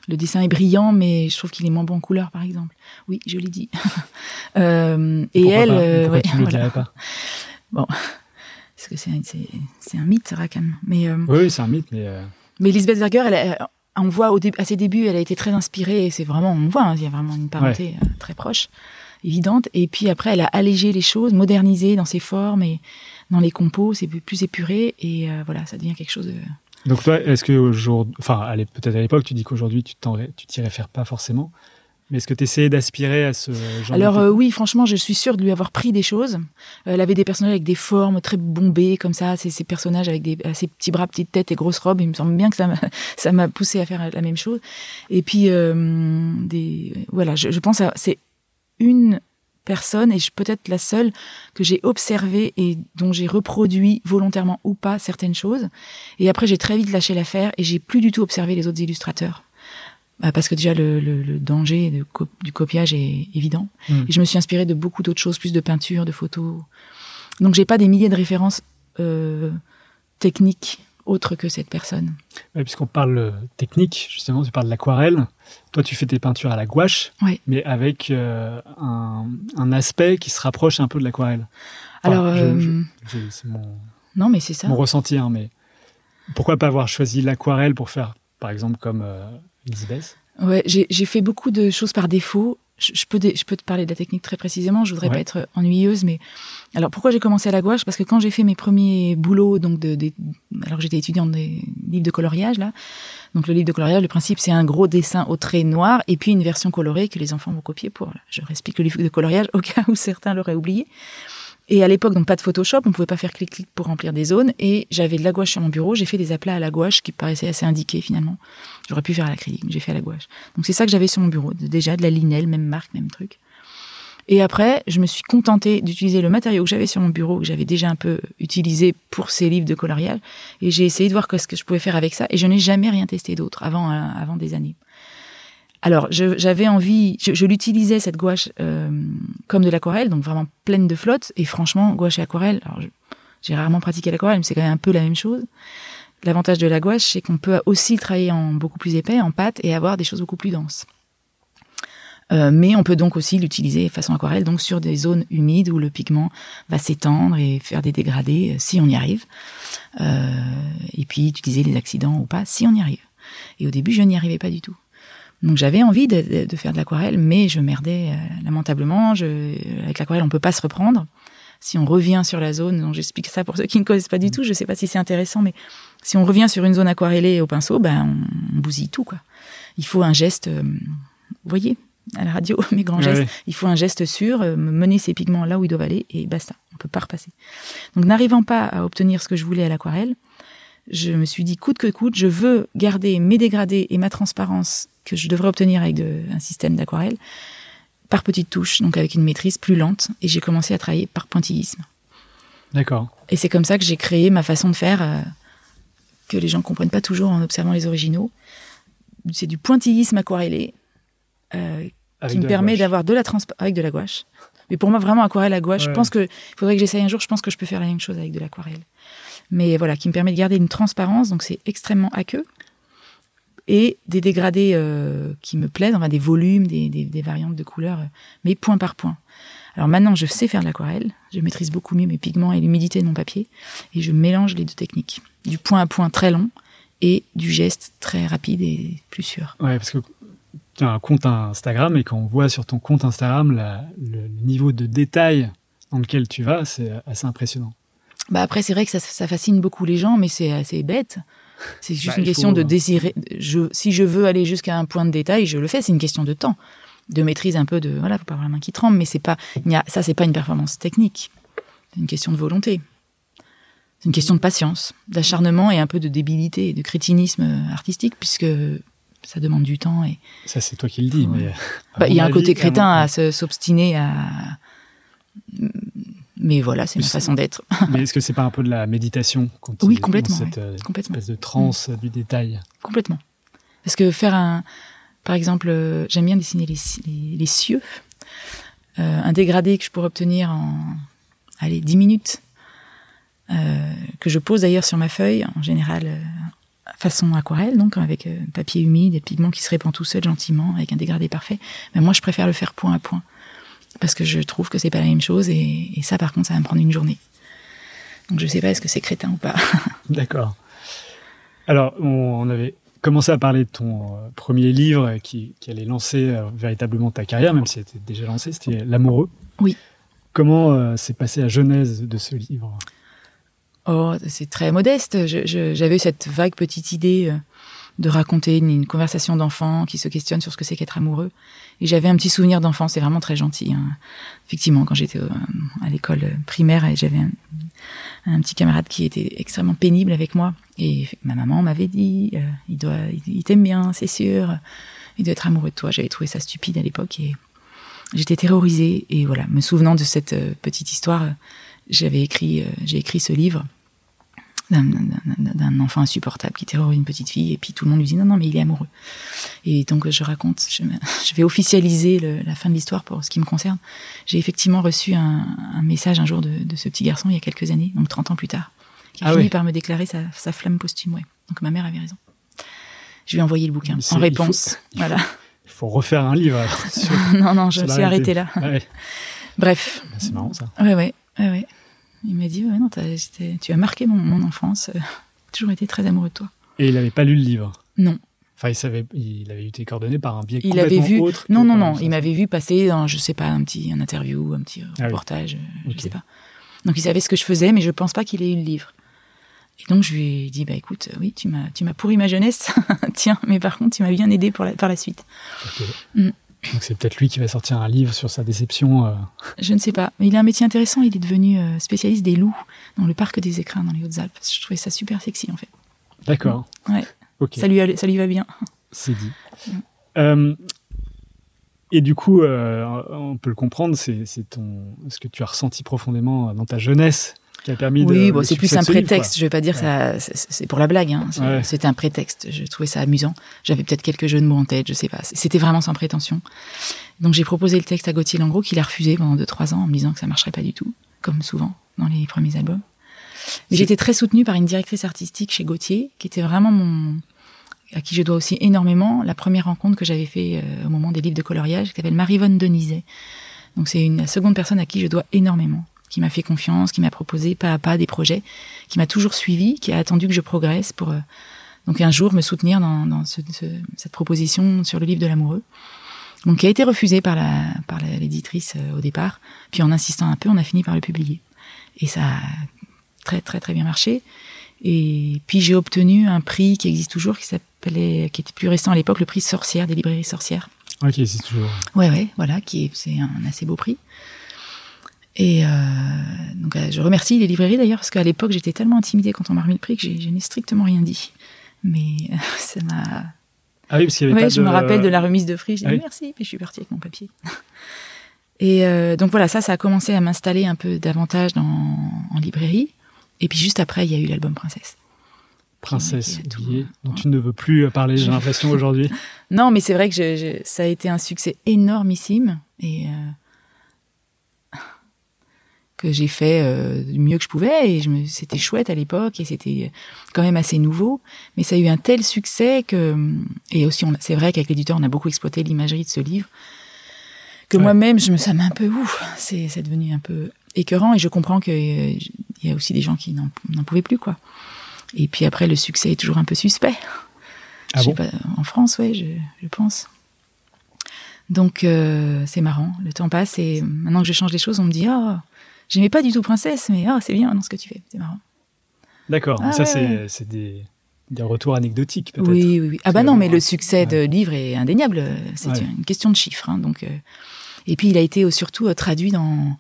le dessin est brillant, mais je trouve qu'il est moins bon en couleur, par exemple. Oui, je l'ai dit. [laughs] euh, et elle, euh, ouais, tu [laughs] dirais pas? Bon, parce que c'est un, mythe, Rackham. Mais euh, oui, c'est un mythe, mais. Euh, mais Lisbeth Berger, elle, on voit au à ses débuts, elle a été très inspirée. C'est vraiment, on voit, hein, il y a vraiment une parenté très proche, évidente. Et puis après, elle a allégé les choses, modernisé dans ses formes et dans les compos, c'est plus épuré et voilà, ça devient quelque chose de donc toi, est-ce que aujourd'hui, enfin, peut-être à l'époque, tu dis qu'aujourd'hui tu t'y réfères pas forcément, mais est-ce que tu essayais d'aspirer à ce genre Alors euh, oui, franchement, je suis sûre de lui avoir pris des choses. Euh, elle avait des personnages avec des formes très bombées comme ça, ces, ces personnages avec des petits bras, petites têtes et grosses robes. Il me semble bien que ça m'a [laughs] ça m'a poussé à faire la même chose. Et puis euh, des voilà, je, je pense c'est une personne, et je peut-être la seule que j'ai observée et dont j'ai reproduit volontairement ou pas certaines choses. Et après, j'ai très vite lâché l'affaire et j'ai plus du tout observé les autres illustrateurs. Bah, parce que déjà, le, le, danger du copiage est évident. Hmm. Et je me suis inspirée de beaucoup d'autres choses, plus de peinture, de photos. Donc, j'ai pas des milliers de références euh, techniques autre que cette personne. Puisqu'on parle euh, technique, justement, tu parles de l'aquarelle. Toi, tu fais tes peintures à la gouache, mais avec euh, un, aspect qui se rapproche un peu de l'aquarelle. Alors, euh, c'est mon, non, mais c'est ça. Mon ressenti, hein, mais pourquoi pas avoir choisi l'aquarelle pour faire, par exemple, comme Ouais, j'ai fait beaucoup de choses par défaut je, peux je peux te parler de la technique très précisément. Je voudrais pas être ennuyeuse, mais alors pourquoi j'ai commencé à la gouache? Parce que quand j'ai fait mes premiers boulots, donc de, alors j'étais étudiante des livres de coloriage là. Donc le livre de coloriage, le principe c'est un gros dessin au trait noir et puis une version colorée que les enfants vont copier pour. Je réexplique le livre de coloriage au cas où certains l'auraient oublié. Et à l'époque, donc pas de Photoshop, on pouvait pas faire clic-clic pour remplir des zones. Et j'avais de la gouache sur mon bureau. J'ai fait des aplats à la gouache qui paraissaient assez indiqués finalement. J'aurais pu faire à l'acrylique, j'ai fait à la gouache. Donc c'est ça que j'avais sur mon bureau. Déjà de la linelle, même marque, même truc. Et après, je me suis contentée d'utiliser le matériau que j'avais sur mon bureau, que j'avais déjà un peu utilisé pour ces livres de coloriage. Et j'ai essayé de voir ce que je pouvais faire avec ça. Et je n'ai jamais rien testé d'autre avant, euh, avant des années. Alors, j'avais envie, je, l'utilisais cette gouache euh, comme de l'aquarelle, donc vraiment pleine de flotte. Et franchement, gouache et aquarelle, j'ai rarement pratiqué l'aquarelle, mais c'est quand même un peu la même chose. L'avantage de la gouache, c'est qu'on peut aussi travailler en beaucoup plus épais, en pâte, et avoir des choses beaucoup plus denses. Euh, mais on peut donc aussi l'utiliser façon aquarelle, donc sur des zones humides où le pigment va s'étendre et faire des dégradés, euh, si on y arrive. et puis utiliser les accidents ou pas, si on y arrive. Et au début, je n'y arrivais pas du tout. Donc j'avais envie de, faire de l'aquarelle, mais je merdais euh, lamentablement. Je, avec l'aquarelle, on peut pas se reprendre. Si on revient sur la zone, donc j'explique ça pour ceux qui ne connaissent pas du tout, je sais pas si c'est intéressant, mais si on revient sur une zone aquarellée au pinceau, ben on, bousille tout quoi. Il faut un geste, euh, vous voyez, à la radio, [laughs] mes grands gestes. Il faut un geste sûr, euh, mener ces pigments là où ils doivent aller et basta. On peut pas repasser. Donc n'arrivant pas à obtenir ce que je voulais à l'aquarelle, je me suis dit coûte que coûte, je veux garder mes dégradés et ma transparence que je devrais obtenir avec un système d'aquarelle par petites touches, donc avec une maîtrise plus lente. Et j'ai commencé à travailler par pointillisme. D'accord. Et c'est comme ça que j'ai créé ma façon de faire euh, que les gens ne comprennent pas toujours en observant les originaux. C'est du pointillisme aquarellé euh, qui me permet d'avoir de la transparence avec de la gouache Mais pour moi, vraiment, aquarelle à gouache, je Ouais. pense que, il faudrait que j'essaye un jour, je pense que je peux faire la même chose avec de l'aquarelle. Mais voilà, qui me permet de garder une transparence, donc c'est extrêmement aqueux. Et des dégradés euh, qui me plaisent, enfin des volumes, des, des- variantes de couleurs, euh, mais point par point. Alors maintenant, je sais faire de l'aquarelle, je maîtrise beaucoup mieux mes pigments et l'humidité de mon papier, et je mélange les deux techniques. Du point à point très long et du geste très rapide et plus sûr. Ouais, parce que tu as un compte Instagram et quand on voit sur ton compte Instagram le niveau de détail dans lequel tu vas, c'est assez impressionnant. Bah après, c'est vrai que ça, ça fascine beaucoup les gens, mais c'est assez bête. C'est juste Bah, une question faut- de désirer. Je, si je veux aller jusqu'à un point de détail, je le fais. C'est une question de temps, de maîtrise un peu de. Voilà, faut pas avoir la main qui tremble, mais c'est pas. il y a- ça, c'est pas une performance technique. C'est une question de volonté. C'est une question de patience, d'acharnement et un peu de débilité et de crétinisme euh, artistique, puisque ça demande du temps et Ça, c'est toi qui le dis, Ouais. mais. bah, il y a un côté crétin à à se- s'obstiner à. Mais voilà, c'est ma façon d'être. [laughs] Mais est-ce que c'est pas un peu de la méditation quand Oui, es dans complètement, cette euh, Complètement. espèce de transe du détail? Complètement. Parce que faire un. Par exemple, euh, j'aime bien dessiner les, les, les cieux. Euh, un dégradé que je pourrais obtenir en. Allez, 10 minutes. euh, que je pose d'ailleurs sur ma feuille, en général, façon aquarelle, donc avec papier humide et pigment qui se répand tout seul gentiment, avec un dégradé parfait. Mais moi, je préfère le faire point à point. Parce que je trouve que c'est pas la même chose et, et ça, par contre, ça va me prendre une journée. Donc je sais pas est-ce que c'est crétin ou pas. [laughs] D'accord. Alors, on, avait commencé à parler de ton euh, premier livre qui, qui allait lancer euh, véritablement ta carrière, même si elle était déjà lancée, c'était L'amoureux. Oui. Comment euh, s'est passée la genèse de ce livre? Oh, c'est très modeste. J'avais cette vague petite idée euh, de raconter une, conversation d'enfant qui se questionne sur ce que c'est qu'être amoureux. Et j'avais un petit souvenir d'enfant, c'est vraiment très gentil. hein. Effectivement, quand j'étais euh, à l'école primaire, et j'avais un, petit camarade qui était extrêmement pénible avec moi. Et ma maman m'avait dit, euh, il doit, il, t'aime bien, c'est sûr. Il doit être amoureux de toi. J'avais trouvé ça stupide à l'époque et j'étais terrorisée. Et voilà, me souvenant de cette euh, petite histoire, euh, j'avais écrit, euh, j'ai écrit ce livre d'un- enfant insupportable qui terrorise une petite fille et puis tout le monde lui dit non non mais il est amoureux et donc je raconte je, [laughs] je vais officialiser le- la fin de l'histoire pour ce qui me concerne j'ai effectivement reçu un, un message un jour de, de ce petit garçon il y a quelques années donc 30 ans plus tard qui a Ah fini oui. par me déclarer sa, sa flamme posthume ouais. donc ma mère avait raison je lui ai envoyé le bouquin en réponse il faut- voilà Il faut refaire un livre. [laughs] sur- non non je me suis arrêtée là Ouais. bref C'est marrant ça. Ouais, ouais, ouais, ouais. Il m'a dit, ouais, non, tu as marqué mon, mon enfance. euh, J'ai toujours été très amoureux de toi. Et il n'avait pas lu le livre? Non. Enfin, il savait, il avait eu tes coordonnées par un biais Il avait complètement vu. autre. que Non, non, non. Il m'avait vu passer dans, je sais pas, un petit un interview, un petit oui. reportage, euh, je sais pas. Donc il savait ce que je faisais, mais je pense pas qu'il ait eu le livre. Et donc je lui ai dit, bah écoute, oui, tu m'as, tu m'as pourri ma jeunesse. [laughs] Tiens, mais par contre, tu m'as bien aidé pour la, par la suite. Mm. Donc c'est peut-être lui qui va sortir un livre sur sa déception. euh. Je ne sais pas. Mais il a un métier intéressant. Il est devenu euh, spécialiste des loups dans le parc des écrins dans les Hautes-Alpes. Je trouvais ça super sexy en fait. D'accord. Ouais. Ça lui, ça lui va bien. C'est dit. Euh, et du coup, euh, on peut le comprendre, c'est c'est ton, ce que tu as ressenti profondément dans ta jeunesse qui a permis de. Oui, bon, c'est plus un prétexte. je vais pas dire ça. c'est- pour la blague. Hein. Ouais. C'était un prétexte. Je trouvais ça amusant. J'avais peut-être quelques jeux de mots en tête. Je sais pas. C'était vraiment sans prétention. Donc j'ai proposé le texte à Gauthier Langros, qu'il a refusé pendant 2-3 ans en me disant que ça marcherait pas du tout, comme souvent dans les premiers albums. Mais j'étais très soutenue par une directrice artistique chez Gauthier, qui était vraiment mon à qui je dois aussi énormément la première rencontre que j'avais fait euh, au moment des livres de coloriage, qui s'appelle Marivonne Denizet. Donc c'est une la seconde personne à qui je dois énormément, qui m'a fait confiance, qui m'a proposé pas à pas des projets, qui m'a toujours suivi, qui a attendu que je progresse pour euh, donc un jour me soutenir dans, dans ce- ce- cette proposition sur le livre de l'amoureux. Donc qui a été refusée par la par la- l'éditrice euh, au départ, puis en insistant un peu, on a fini par le publier. Et ça a très très très bien marché. Et puis j'ai obtenu un prix qui existe toujours, qui s'appelait, qui était plus récent à l'époque, le prix Sorcière des librairies Sorcières. Ok, c'est toujours. Ouais, ouais, voilà, qui est, c'est un assez beau prix. Et euh, donc euh, je remercie les librairies d'ailleurs parce qu'à l'époque j'étais tellement intimidée quand on m'a remis le prix que je n'ai strictement rien dit. Mais euh, [laughs] ça m'a. Ah oui, parce qu'il y avait Ouais, pas je de. me rappelle de la remise de prix. J'ai Ah dit oui. merci, puis je suis partie avec mon papier. [laughs] Et euh, donc voilà, ça, ça a commencé à m'installer un peu davantage dans, en librairie. Et puis juste après, il y a eu l'album Princesse. Princesse tout- oubliée, dont tu ne veux plus parler, j'ai [laughs] l'impression aujourd'hui. Non, mais c'est vrai que je- je- ça a été un succès énormissime. Et, euh, que j'ai fait euh, du mieux que je pouvais et je me, c'était chouette à l'époque et c'était quand même assez nouveau. Mais ça a eu un tel succès que et aussi on, c'est vrai qu'avec l'éditeur on a beaucoup exploité l'imagerie de ce livre que Ouais. moi-même je me ça m'a un peu ouf, c'est c'est devenu un peu écœurant et je comprends que euh, il y a aussi des gens qui n'en, n'en pouvaient plus quoi. Et puis après le succès est toujours un peu suspect. Ah bon? pas, en France, ouais, je, je pense. Donc euh, c'est marrant, le temps passe et maintenant que je change les choses, on me dit oh j'aimais pas du tout princesse, mais oh c'est bien dans ce que tu fais, c'est marrant. D'accord. Ah ça, ouais, c'est ouais. des, des retours anecdotiques, peut-être. Oui, oui, oui. Ah bah non, mais le succès de livre est indéniable. C'est Ouais. une question de chiffres. hein, donc, euh, et puis il a été euh, surtout euh, traduit dans,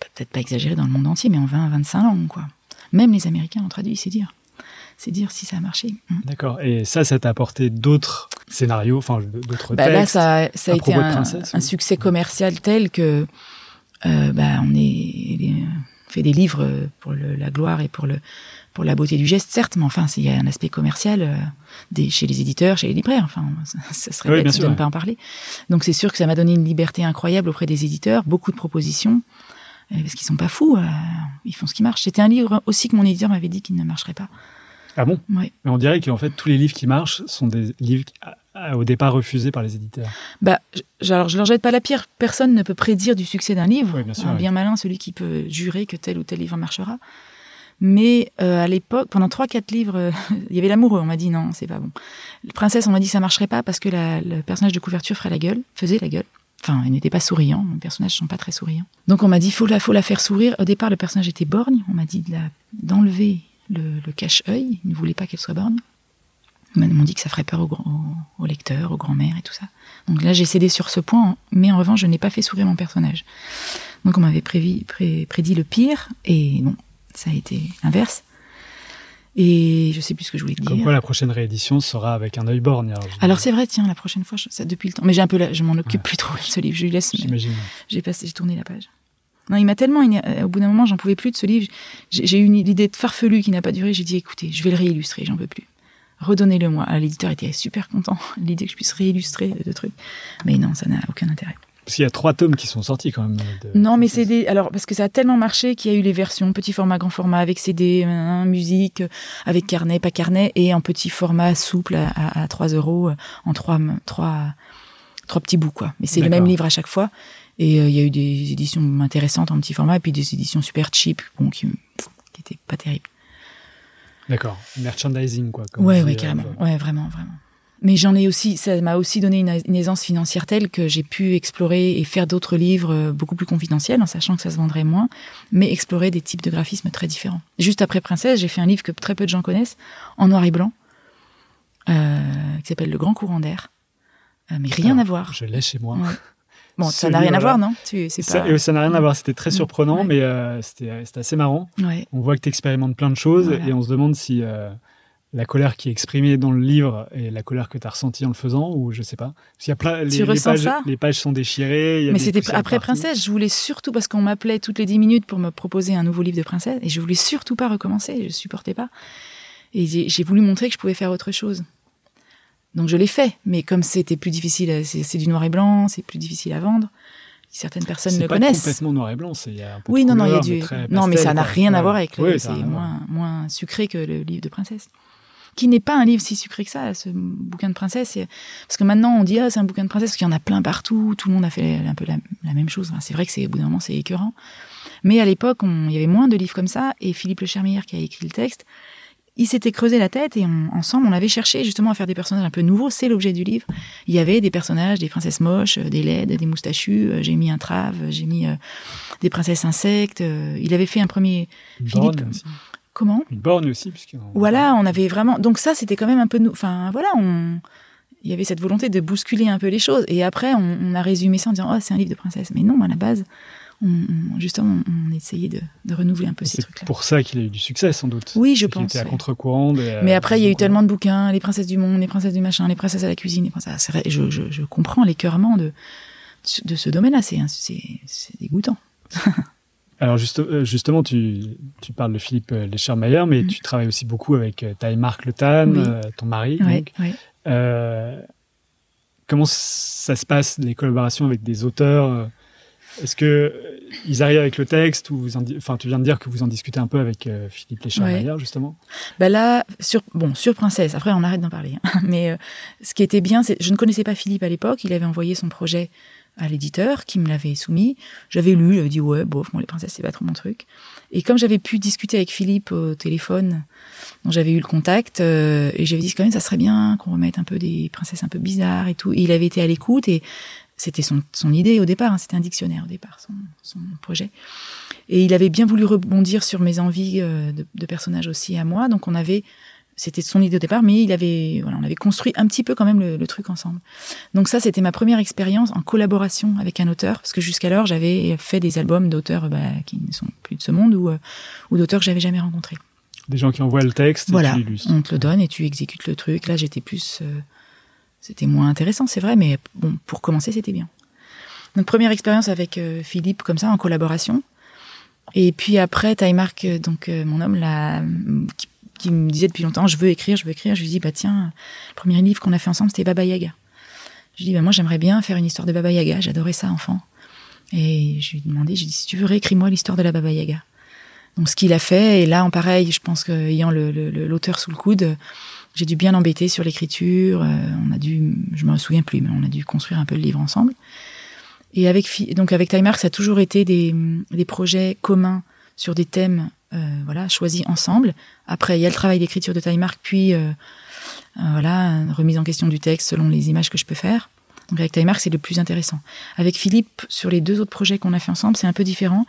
peut-être pas exagéré dans le monde entier, mais en 20, 25 langues, quoi. Même les Américains l'ont traduit, c'est dire. C'est dire si ça a marché. Mm. D'accord. Et ça, ça t'a apporté d'autres scénarios, enfin, d'autres Bah là, ça, ça a été un, succès commercial tel que bah, on est les- fait des livres euh, pour le- la gloire et pour le pour la beauté du geste, certes, mais enfin, il y a un aspect commercial euh, des, chez les éditeurs, chez les libraires. Enfin, ça, ça serait Oui, bête bien de ne pas en parler. Donc, c'est sûr que ça m'a donné une liberté incroyable auprès des éditeurs, beaucoup de propositions, euh, parce qu'ils sont pas fous, euh, ils font ce qui marche. C'était un livre aussi que mon éditeur m'avait dit qu'il ne marcherait pas. Ah bon? Ouais. Mais on dirait qu'en fait, tous les livres qui marchent sont des livres au départ refusés par les éditeurs. Bah, je, alors je leur jette pas la pierre. Personne ne peut prédire du succès d'un livre. Oui, bien sûr, Un oui. bien malin, celui qui peut jurer que tel ou tel livre marchera. Mais euh, à l'époque, pendant trois, quatre livres, euh, [laughs] il y avait l'amoureux. On m'a dit non, c'est pas bon. La princesse, on m'a dit ça marcherait pas parce que la- le personnage de couverture ferait la gueule, faisait la gueule. Enfin, il n'était pas souriant. Les personnages sont pas très souriants. Donc on m'a dit faut la, faut la faire sourire. Au départ, le personnage était borgne. On m'a dit de d'enlever le, le cache-œil. Ils ne voulaient pas qu'elle soit borgne. M'ont dit que ça ferait peur aux, aux- aux lecteurs, aux grands-mères et tout ça. Donc là, j'ai cédé sur ce point, mais en revanche, je n'ai pas fait sourire mon personnage. Donc on m'avait prévi- pré- prédit le pire, et bon, ça a été l'inverse. Et je sais plus ce que je voulais te Comme dire. quoi, la prochaine réédition sera avec un œil borgne. alors, c'est vrai, tiens, la prochaine fois, je- ça depuis le temps. Mais j'ai un peu, la- je m'en occupe plus trop de ce livre. Je lui laisse. J'imagine. J'ai passé, j'ai tourné la page. Non, il m'a tellement, euh, au bout d'un moment, j'en pouvais plus de ce livre. J'ai j'ai eu une idée de farfelue qui n'a pas duré. J'ai dit, écoutez, je vais le réillustrer, j'en peux plus. Redonnez-le moi. Ah, L'éditeur était super content. [laughs] L'idée que je puisse réillustrer de trucs. Mais non, ça n'a aucun intérêt. Parce qu'il y a trois tomes qui sont sortis quand même. de- Non, mais c'est des. Alors, parce que ça a tellement marché qu'il y a eu les versions petit format, grand format, avec CD, hein, musique, euh, avec carnet, pas carnet, et en petit format souple à, à, à 3 euros, euh, en trois, trois, trois petits bouts, quoi. Mais c'est le même livre à chaque fois. Et euh, il y a eu des éditions intéressantes en petit format, et puis des éditions super cheap, bon, qui, qui étaient pas terribles. D'accord. Merchandising, quoi. comme Ouais, ouais, dit, euh, carrément. Ouais, vraiment, vraiment. Mais j'en ai aussi, ça m'a aussi donné une, une aisance financière telle que j'ai pu explorer et faire d'autres livres euh, beaucoup plus confidentiels, en sachant que ça se vendrait moins, mais explorer des types de graphismes très différents. Juste après Princesse, j'ai fait un livre que très peu de gens connaissent, en noir et blanc, euh, qui s'appelle Le Grand Courant d'air. Euh, mais rien à voir. Je l'ai chez moi. Ouais. [laughs] Bon, ça n'a rien à voir, non? Tu- Ça, pas. et ça n'a rien à voir, c'était très surprenant, Ouais. mais euh, c'était c'était assez marrant. Ouais. On voit que tu expérimentes plein de choses Voilà. et on se demande si euh, la colère qui est exprimée dans le livre est la colère que tu as ressentie en le faisant ou je sais pas. Parce qu'il y a plein, les, les ressens pages, ça? les pages sont déchirées. il y a Mais c'était après partout. Princesse. Je voulais surtout, parce qu'on m'appelait toutes les 10 minutes pour me proposer un nouveau livre de Princesse, et je voulais surtout pas recommencer, je supportais pas. Et j'ai voulu montrer que je pouvais faire autre chose. Donc je l'ai fait, mais comme c'était plus difficile, à- c'est c'est du noir et blanc, c'est plus difficile à vendre. Certaines personnes C'est le pas connaissent. complètement noir et blanc, c'est Oui, non, non, il y a mais du. Non, mais ça n'a rien à voir avec le. Oui, c'est moins, moins sucré que le livre de Princesse. Qui n'est pas un livre si sucré que ça, ce bouquin de Princesse. Parce que maintenant, on dit, ah, c'est un bouquin de Princesse, parce qu'il y en a plein partout, tout le monde a fait un peu la, la même chose. Enfin, c'est vrai que c'est, au bout d'un moment, c'est écœurant. Mais à l'époque, il y avait moins de livres comme ça, et Philippe Le Chermière, qui a écrit le texte, il s'était creusé la tête et on- ensemble, on avait cherché justement à faire des personnages un peu nouveaux. C'est l'objet du livre. Il y avait des personnages, des princesses moches, euh, des laides, des moustachues. euh, J'ai mis un trave, j'ai mis euh, des princesses insectes. euh, Il avait fait un premier. Une Philippe- aussi. Comment Une borgne aussi. puisqu'on- Voilà, on avait vraiment. Donc ça, c'était quand même un peu. Enfin, voilà, on. Il y avait cette volonté de bousculer un peu les choses. Et après, on, on a résumé ça en disant, oh, c'est un livre de princesse. Mais non, à la base, on, on- justement, on, essayait de, de renouveler un peu ces C'est trucs-là. pour ça qu'il a eu du succès, sans doute. Oui, je C'est pense. était à ouais. contre-courant. Mais après, il y a eu donc, tellement de bouquins, les princesses du monde, les princesses du machin, les princesses à la cuisine, les princesses. C'est je, je, je comprends l'écœurement de, de ce domaine-là. C'est, c'est, c'est dégoûtant. [laughs] Alors juste, euh, justement, tu, tu parles de Philippe euh, Leschermeyer, mais Mhm. tu travailles aussi beaucoup avec euh, Taïmark Le Tan, Oui. euh, ton mari. Donc. Euh, comment ça se passe, les collaborations avec des auteurs euh, Est-ce que ils arrivent avec le texte ou vous en enfin tu viens de dire que vous en discutez un peu avec euh, Philippe Léchard-Maillard Ouais. justement. Bah là, sur, bon, sur Princesse, après on arrête d'en parler. hein. [laughs] Mais euh, ce qui était bien, c'est je ne connaissais pas Philippe à l'époque. Il avait envoyé son projet à l'éditeur qui me l'avait soumis. J'avais lu, j'avais dit ouais, bof, bon, les princesses, c'est pas trop mon truc. Et comme j'avais pu discuter avec Philippe au téléphone, dont j'avais eu le contact, euh, et j'avais dit quand même, ça serait bien qu'on remette un peu des princesses un peu bizarres et tout. Et il avait été à l'écoute et c'était son, son idée au départ, hein, c'était un dictionnaire au départ, son, son projet. Et il avait bien voulu rebondir sur mes envies euh, de, de personnages aussi à moi. Donc on avait, c'était son idée au départ, mais il avait, voilà, on avait construit un petit peu quand même le, le truc ensemble. Donc ça, c'était ma première expérience en collaboration avec un auteur, parce que jusqu'alors j'avais fait des albums d'auteurs bah, qui ne sont plus de ce monde ou, euh, ou d'auteurs que j'avais jamais rencontrés. Des gens qui envoient le texte Voilà, et tu l'illustres. on te le donne et tu exécutes le truc. Là, j'étais plus, euh, c'était moins intéressant, c'est vrai, mais bon, pour commencer, c'était bien. Donc première expérience avec euh, Philippe comme ça en collaboration. Et puis après, Tymark, euh, donc euh, mon homme là, qui, qui me disait depuis longtemps, je veux écrire, je veux écrire. Je lui dis bah tiens, le premier livre qu'on a fait ensemble, c'était Baba Yaga. Je lui dis bah moi j'aimerais bien faire une histoire de Baba Yaga. J'adorais ça enfant. Et je lui ai demandé, je lui ai dit si tu veux réécris-moi l'histoire de la Baba Yaga. Donc ce qu'il a fait, et là en pareil, je pense qu'ayant le- le- l'auteur sous le coude, j'ai dû bien l'embêter sur l'écriture. euh, on a dû, je me souviens plus, mais on a dû construire un peu le livre ensemble. Et avec donc avec Timemark, ça a toujours été des, des projets communs sur des thèmes, euh, voilà, choisis ensemble. Après, il y a le travail d'écriture de Timemark, puis euh, euh, voilà, remise en question du texte selon les images que je peux faire. Donc avec Timemark, c'est le plus intéressant. Avec Philippe, sur les deux autres projets qu'on a fait ensemble, c'est un peu différent.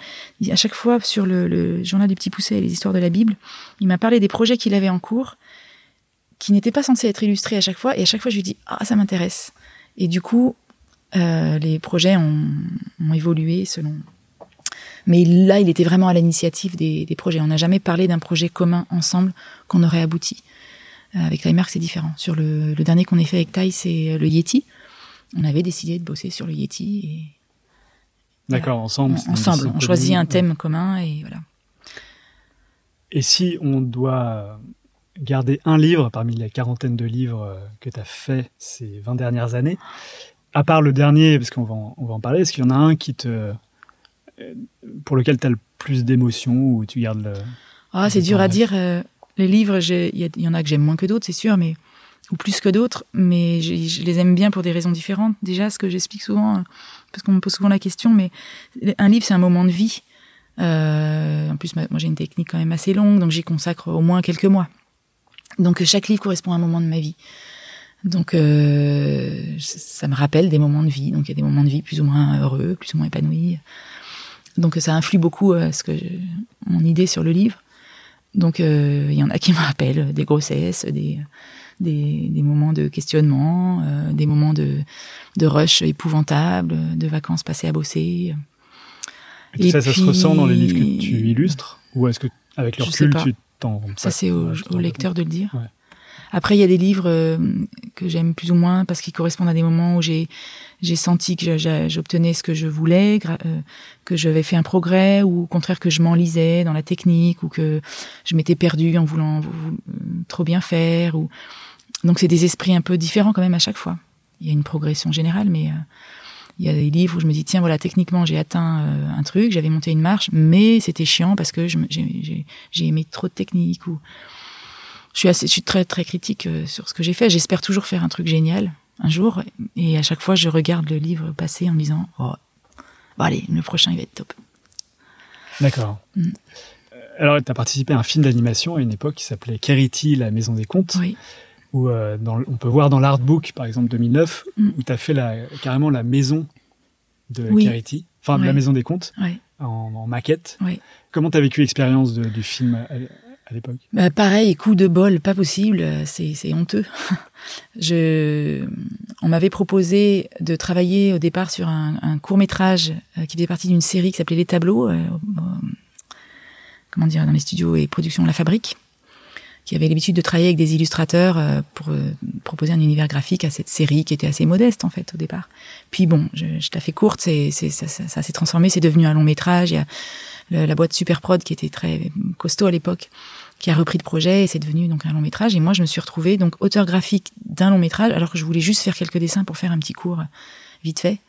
À chaque fois, sur le, le journal du Petit Pousset et les histoires de la Bible, il m'a parlé des projets qu'il avait en cours, qui n'étaient pas censés être illustrés à chaque fois. Et à chaque fois, je lui dis ah ça m'intéresse. Et du coup, euh, les projets ont, ont évolué selon. Mais là, il était vraiment à l'initiative des, des projets. On n'a jamais parlé d'un projet commun ensemble qu'on aurait abouti. Euh, avec Timemark, c'est différent. Sur le, le dernier qu'on ait fait avec Tai, c'est euh, le Yeti. On avait décidé de bosser sur le Yeti et D'accord, ensemble. ensemble, on choisit un thème commun et voilà. Et si on doit garder un livre parmi la quarantaine de livres euh, que tu as fait ces 20 dernières années, à part le dernier, parce qu'on va, en- on va en parler, est-ce qu'il y en a un qui te, euh, pour lequel tu as le plus d'émotions ou tu gardes le... Ah, c'est dur à dire. euh, les livres, il y, en a que j'aime moins que d'autres, c'est sûr, mais ou plus que d'autres, mais je les aime bien pour des raisons différentes. Déjà, ce que j'explique souvent, parce qu'on me pose souvent la question, mais un livre, c'est un moment de vie. Euh, en plus, moi, j'ai une technique quand même assez longue, donc j'y consacre au moins quelques mois. Donc, chaque livre correspond à un moment de ma vie. Donc, euh, ça me rappelle des moments de vie. Donc, il y a des moments de vie plus ou moins heureux, plus ou moins épanouis. Donc, ça influe beaucoup euh, ce que je- mon idée sur le livre. Donc, euh, il y en a qui me rappellent des grossesses, des, des, des moments de questionnement, euh, des moments de, de rush épouvantable, de vacances passées à bosser. Et tout Et ça, ça se ressent dans les livres que tu illustres? Ou est-ce que, avec le recul, tu. Ça, c'est au, au lecteur de le dire. Ouais. Après, il y a des livres euh, que j'aime plus ou moins parce qu'ils correspondent à des moments où j'ai j'ai senti que j'obtenais ce que je voulais, euh, que j'avais fait un progrès, ou au contraire que je m'enlisais dans la technique, ou que je m'étais perdue en voulant vou- vou- trop bien faire. Ou... Donc c'est des esprits un peu différents quand même à chaque fois. Il y a une progression générale, mais euh, il y a des livres où je me dis tiens voilà techniquement j'ai atteint euh, un truc, j'avais monté une marche, mais c'était chiant parce que j'ai aimé trop de technique ou je suis assez, je suis très très critique euh, sur ce que j'ai fait. J'espère toujours faire un truc génial un jour, et à chaque fois je regarde le livre passer en me disant oh bon allez le prochain il va être top. D'accord. Mm. Euh, Alors, tu as participé à un film d'animation à une époque qui s'appelait Kerity, la maison des contes, Oui. Où euh, dans, on peut voir dans l'artbook, par exemple 2009, Mm. où tu as fait la, carrément la maison de Oui. Enfin la maison des contes, Ouais. en, en maquette. Ouais. Comment tu as vécu l'expérience du film à, l'époque? Bah, pareil, coup de bol, pas possible, euh, c'est honteux. [laughs] Je, on m'avait proposé de travailler au départ sur un, un court métrage qui faisait partie d'une série qui s'appelait Les Tableaux, euh, comment dire, dans les studios et productions La Fabrique, qui avait l'habitude de travailler avec des illustrateurs euh, pour euh, proposer un univers graphique à cette série qui était assez modeste en fait au départ. Puis bon, je, je la fais courte, c'est, ça, ça, ça s'est transformé, c'est devenu un long métrage. Il y a la boîte Superprod qui était très costaud à l'époque qui a repris le projet et c'est devenu donc un long métrage. Et moi, je me suis retrouvée donc auteur graphique d'un long métrage alors que je voulais juste faire quelques dessins pour faire un petit cours vite fait.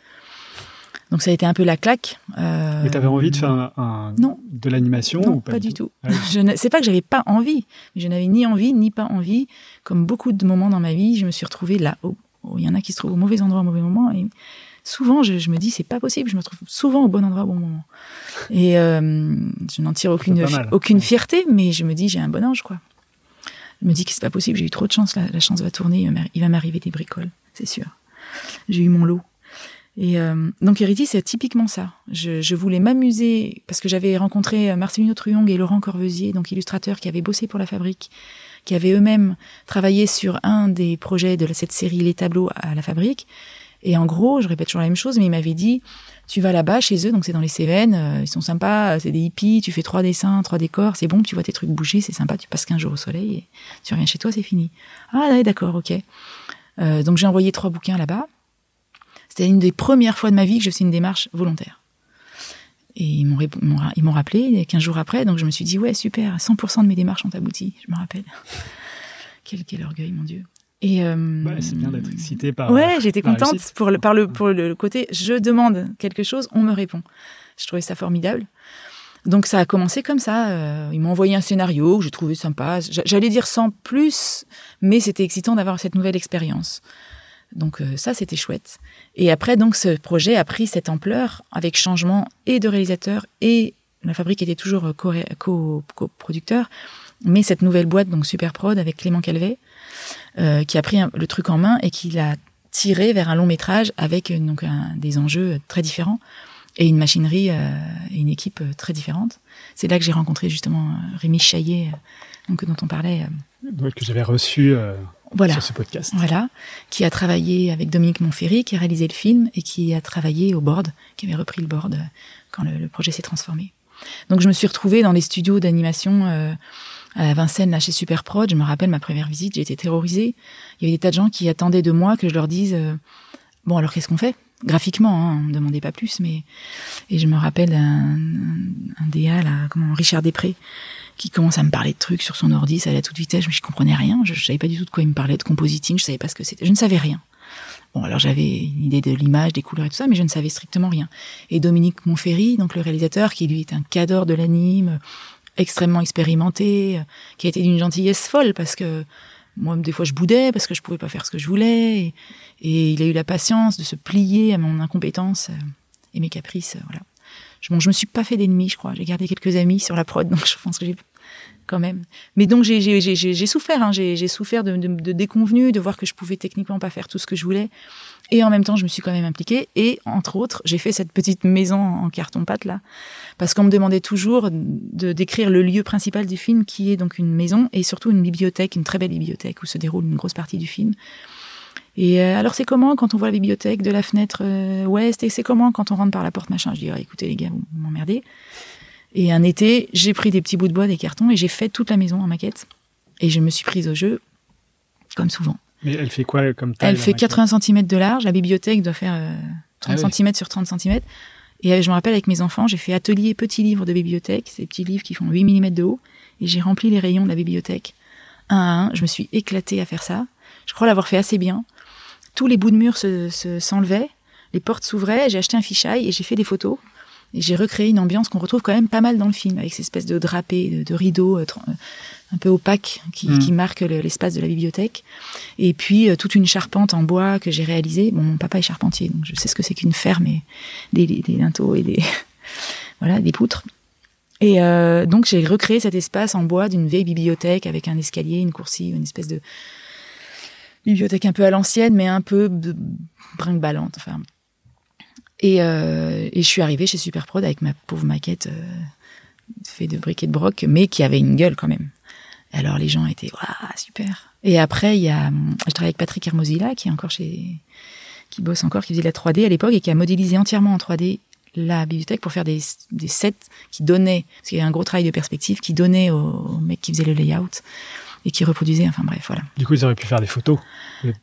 Donc ça a été un peu la claque. Euh, Mais tu avais envie de faire un, un- Non. de l'animation Non, ou pas, du tout. Ah. Je ne- c'est pas que j'avais pas envie, mais je n'avais ni envie ni pas envie. Comme beaucoup de moments dans ma vie, je me suis retrouvée là. où- où Il y en a qui se trouvent au mauvais endroit au mauvais moment. Et souvent, je, je me dis, c'est pas possible. Je me trouve souvent au bon endroit au bon moment. Et euh, je n'en tire aucune, pas aucune fierté, mais je me dis, j'ai un bon ange, quoi. Je me dis que c'est pas possible. J'ai eu trop de chance. La, la chance va tourner. Il va m'arriver des bricoles, c'est sûr. J'ai eu mon lot. Et euh, donc Hériti, c'est typiquement ça. Je, je voulais m'amuser parce que j'avais rencontré euh, Marcelino Truong et Laurent Corvesier, donc illustrateurs qui avaient bossé pour la fabrique, qui avaient eux-mêmes travaillé sur un des projets de cette série Les tableaux à la fabrique. Et en gros, je répète toujours la même chose, mais ils m'avaient dit, tu vas là-bas chez eux, donc c'est dans les Cévennes, euh, ils sont sympas, euh, c'est des hippies, tu fais trois dessins, trois décors, c'est bon, tu vois tes trucs bouger, c'est sympa, tu passes 15 jours au soleil et tu reviens chez toi, c'est fini. Ah d'accord, ok. Euh, donc j'ai envoyé trois bouquins là-bas. C'était une des premières fois de ma vie que je faisais une démarche volontaire. Et ils m'ont, ils m'ont rappelé 15 jours après, donc je me suis dit, ouais, super, 100% de mes démarches ont abouti, je me rappelle. [laughs] quel, quel orgueil, mon Dieu. Et, euh, Ouais, c'est bien d'être excité par. Ouais, j'étais contente pour le, par le, pour le côté je demande quelque chose, on me répond. Je trouvais ça formidable. Donc ça a commencé comme ça. euh, ils m'ont envoyé un scénario que j'ai trouvé sympa. J'a- J'allais dire sans plus, mais c'était excitant d'avoir cette nouvelle expérience. Donc euh, ça, c'était chouette. Et après, donc ce projet a pris cette ampleur avec changement et de réalisateur et la fabrique était toujours euh, co- co- coproducteur, mais cette nouvelle boîte, donc Superprod avec Clément Calvet, euh, qui a pris le truc en main et qui l'a tiré vers un long métrage avec euh, donc des enjeux très différents et une machinerie et une équipe très différente. C'est là que j'ai rencontré justement Rémi Chaillet, dont on parlait. euh, que j'avais reçu voilà. sur ce podcast. Voilà, qui a travaillé avec Dominique Monferry, qui a réalisé le film et qui a travaillé au board, qui avait repris le board euh, quand le, le projet s'est transformé. Donc je me suis retrouvée dans les studios d'animation euh, à Vincennes, là chez Superprod. Je me rappelle ma première visite, j'ai été terrorisée. Il y avait des tas de gens qui attendaient de moi que je leur dise euh, bon alors qu'est-ce qu'on fait? Graphiquement, hein, on ne demandait pas plus, mais et je me rappelle un, un, un DA là, comment Richard Després, qui commence à me parler de trucs sur son ordi, ça allait à toute vitesse, je, je comprenais rien, je, je savais pas du tout de quoi il me parlait, de compositing, je savais pas ce que c'était, je ne savais rien. Bon, alors j'avais une idée de l'image, des couleurs et tout ça, mais je ne savais strictement rien. Et Dominique Monferry, donc le réalisateur, qui lui est un cadre de l'anime, extrêmement expérimenté, euh, qui a été d'une gentillesse folle parce que moi, des fois, je boudais parce que je pouvais pas faire ce que je voulais. Et, il a eu la patience de se plier à mon incompétence euh, et mes caprices. euh, voilà. Je, bon, me suis pas fait d'ennemis, je crois. J'ai gardé quelques amis sur la prod, [laughs] donc je pense que j'ai quand même. Mais donc j'ai souffert, hein, j'ai souffert de, de, de déconvenus, de voir que je pouvais techniquement pas faire tout ce que je voulais. Et en même temps, je me suis quand même impliquée. Et entre autres, j'ai fait cette petite maison en carton-pâte là, parce qu'on me demandait toujours de décrire le lieu principal du film, qui est donc une maison et surtout une bibliothèque, une très belle bibliothèque où se déroule une grosse partie du film. Et euh, alors c'est comment quand on voit la bibliothèque de la fenêtre euh, ouest? Et c'est comment quand on rentre par la porte machin? Je dis ah, écoutez les gars, vous m'emmerdez. Et un été, j'ai pris des petits bouts de bois, des cartons et j'ai fait toute la maison en maquette. Et je me suis prise au jeu, comme souvent. Mais elle fait quoi comme taille Elle fait maquette 80 cm de large. La bibliothèque doit faire euh, 30 Ah oui. cm sur 30 cm. Et euh, je me rappelle avec mes enfants, j'ai fait atelier petits livres de bibliothèque, ces petits livres qui font 8 mm de haut. Et j'ai rempli les rayons de la bibliothèque un à un. Je me suis éclatée à faire ça. Je crois l'avoir fait assez bien. Tous les bouts de mur se, se- s'enlevaient, les portes s'ouvraient. J'ai acheté un fichaille et j'ai fait des photos. Et j'ai recréé une ambiance qu'on retrouve quand même pas mal dans le film, avec ces espèces de drapés, de, de rideaux euh, euh, un peu opaques qui, Mm. qui marquent le- l'espace de la bibliothèque. Et puis euh, toute une charpente en bois que j'ai réalisée. Bon, mon papa est charpentier, donc je sais ce que c'est qu'une ferme et des, des linteaux et des [laughs] voilà des poutres. Et euh, donc j'ai recréé cet espace en bois d'une vieille bibliothèque avec un escalier, une coursive, une espèce de bibliothèque un peu à l'ancienne, mais un peu brinque-ballante. Enfin. Et, euh, et je suis arrivée chez Superprod avec ma pauvre maquette euh, faite de briques et de broc, mais qui avait une gueule quand même. Alors les gens étaient waouh super. Et après il y a, je travaille avec Patrick Hermosilla qui est encore chez, qui bosse encore, qui faisait de la 3D à l'époque et qui a modélisé entièrement en 3D la bibliothèque pour faire des, des sets qui donnaient, parce qu'il y a un gros travail de perspective qui donnait au, au mec qui faisait le layout et qui reproduisait. Enfin bref, voilà. Du coup, ils auraient pu faire des photos.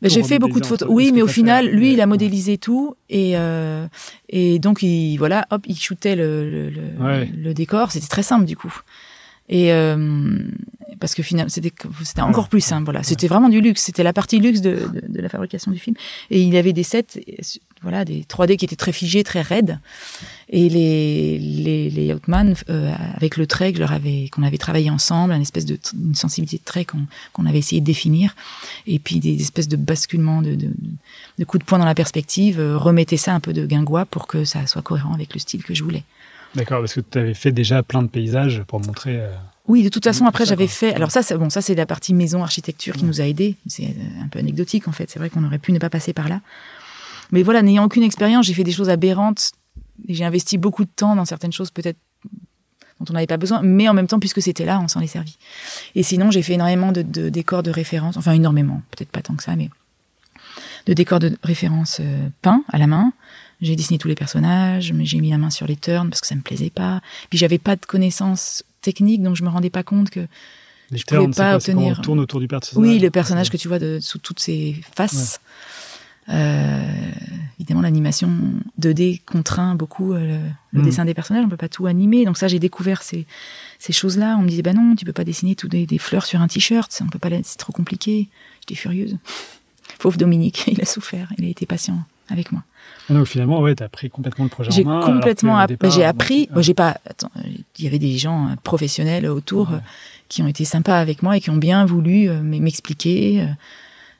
J'ai fait beaucoup de photos. Oui, mais au final, lui, il a modélisé tout et euh, et donc il voilà, hop, il shootait le le, le, Ouais. le décor. C'était très simple du coup. Et euh, parce que finalement c'était c'était encore plus simple. Voilà, c'était vraiment du luxe. C'était la partie luxe de, de, de, la fabrication du film. Et il y avait des sets, voilà, des 3D qui étaient très figés, très raides. Et les les, les Outman, euh, avec le trait que leur avait qu'on avait travaillé ensemble, une espèce de une sensibilité de trait qu'on qu'on avait essayé de définir, et puis des espèces de basculements de de, de coups de poing dans la perspective, euh, remettaient ça un peu de guingois pour que ça soit cohérent avec le style que je voulais. D'accord, parce que tu avais fait déjà plein de paysages pour montrer. Euh... Oui, de toute façon, après, j'avais fait. Alors, ça, c'est bon, ça, c'est la partie maison architecture qui nous a aidés. C'est un peu anecdotique, en fait. C'est vrai qu'on aurait pu ne pas passer par là. Mais voilà, n'ayant aucune expérience, j'ai fait des choses aberrantes. Et j'ai investi beaucoup de temps dans certaines choses, peut-être dont on n'avait pas besoin, mais en même temps, puisque c'était là, on s'en est servi. Et sinon, j'ai fait énormément de, de, décors de référence, enfin énormément, peut-être pas tant que ça, mais de décors de référence euh, peints à la main. J'ai dessiné tous les personnages, mais j'ai mis la main sur les turns parce que ça me plaisait pas. Puis j'avais pas de connaissances techniques, donc je me rendais pas compte que les je pouvais pas quoi, obtenir. On tourne autour du personnage. Oui, le personnage que tu vois de, sous toutes ses faces. Ouais. Euh, évidemment, l'animation 2D contraint beaucoup euh, le, le Mm. dessin des personnages. On peut pas tout animer. Donc ça, j'ai découvert ces, ces choses-là. On me disait, bah non, tu peux pas dessiner tout des, des fleurs sur un t-shirt. On peut pas, c'est trop compliqué. J'étais furieuse. [laughs] Pauvre Dominique, [laughs] il a souffert. Il a été patient avec moi. Ah Donc finalement, ouais, t'as pris complètement le projet J'ai en main. complètement, alors que, au départ, j'ai bon, appris. Moi, j'ai pas. Attends, il y avait des gens euh, professionnels autour Ouais. euh, qui ont été sympas avec moi et qui ont bien voulu euh, m'expliquer,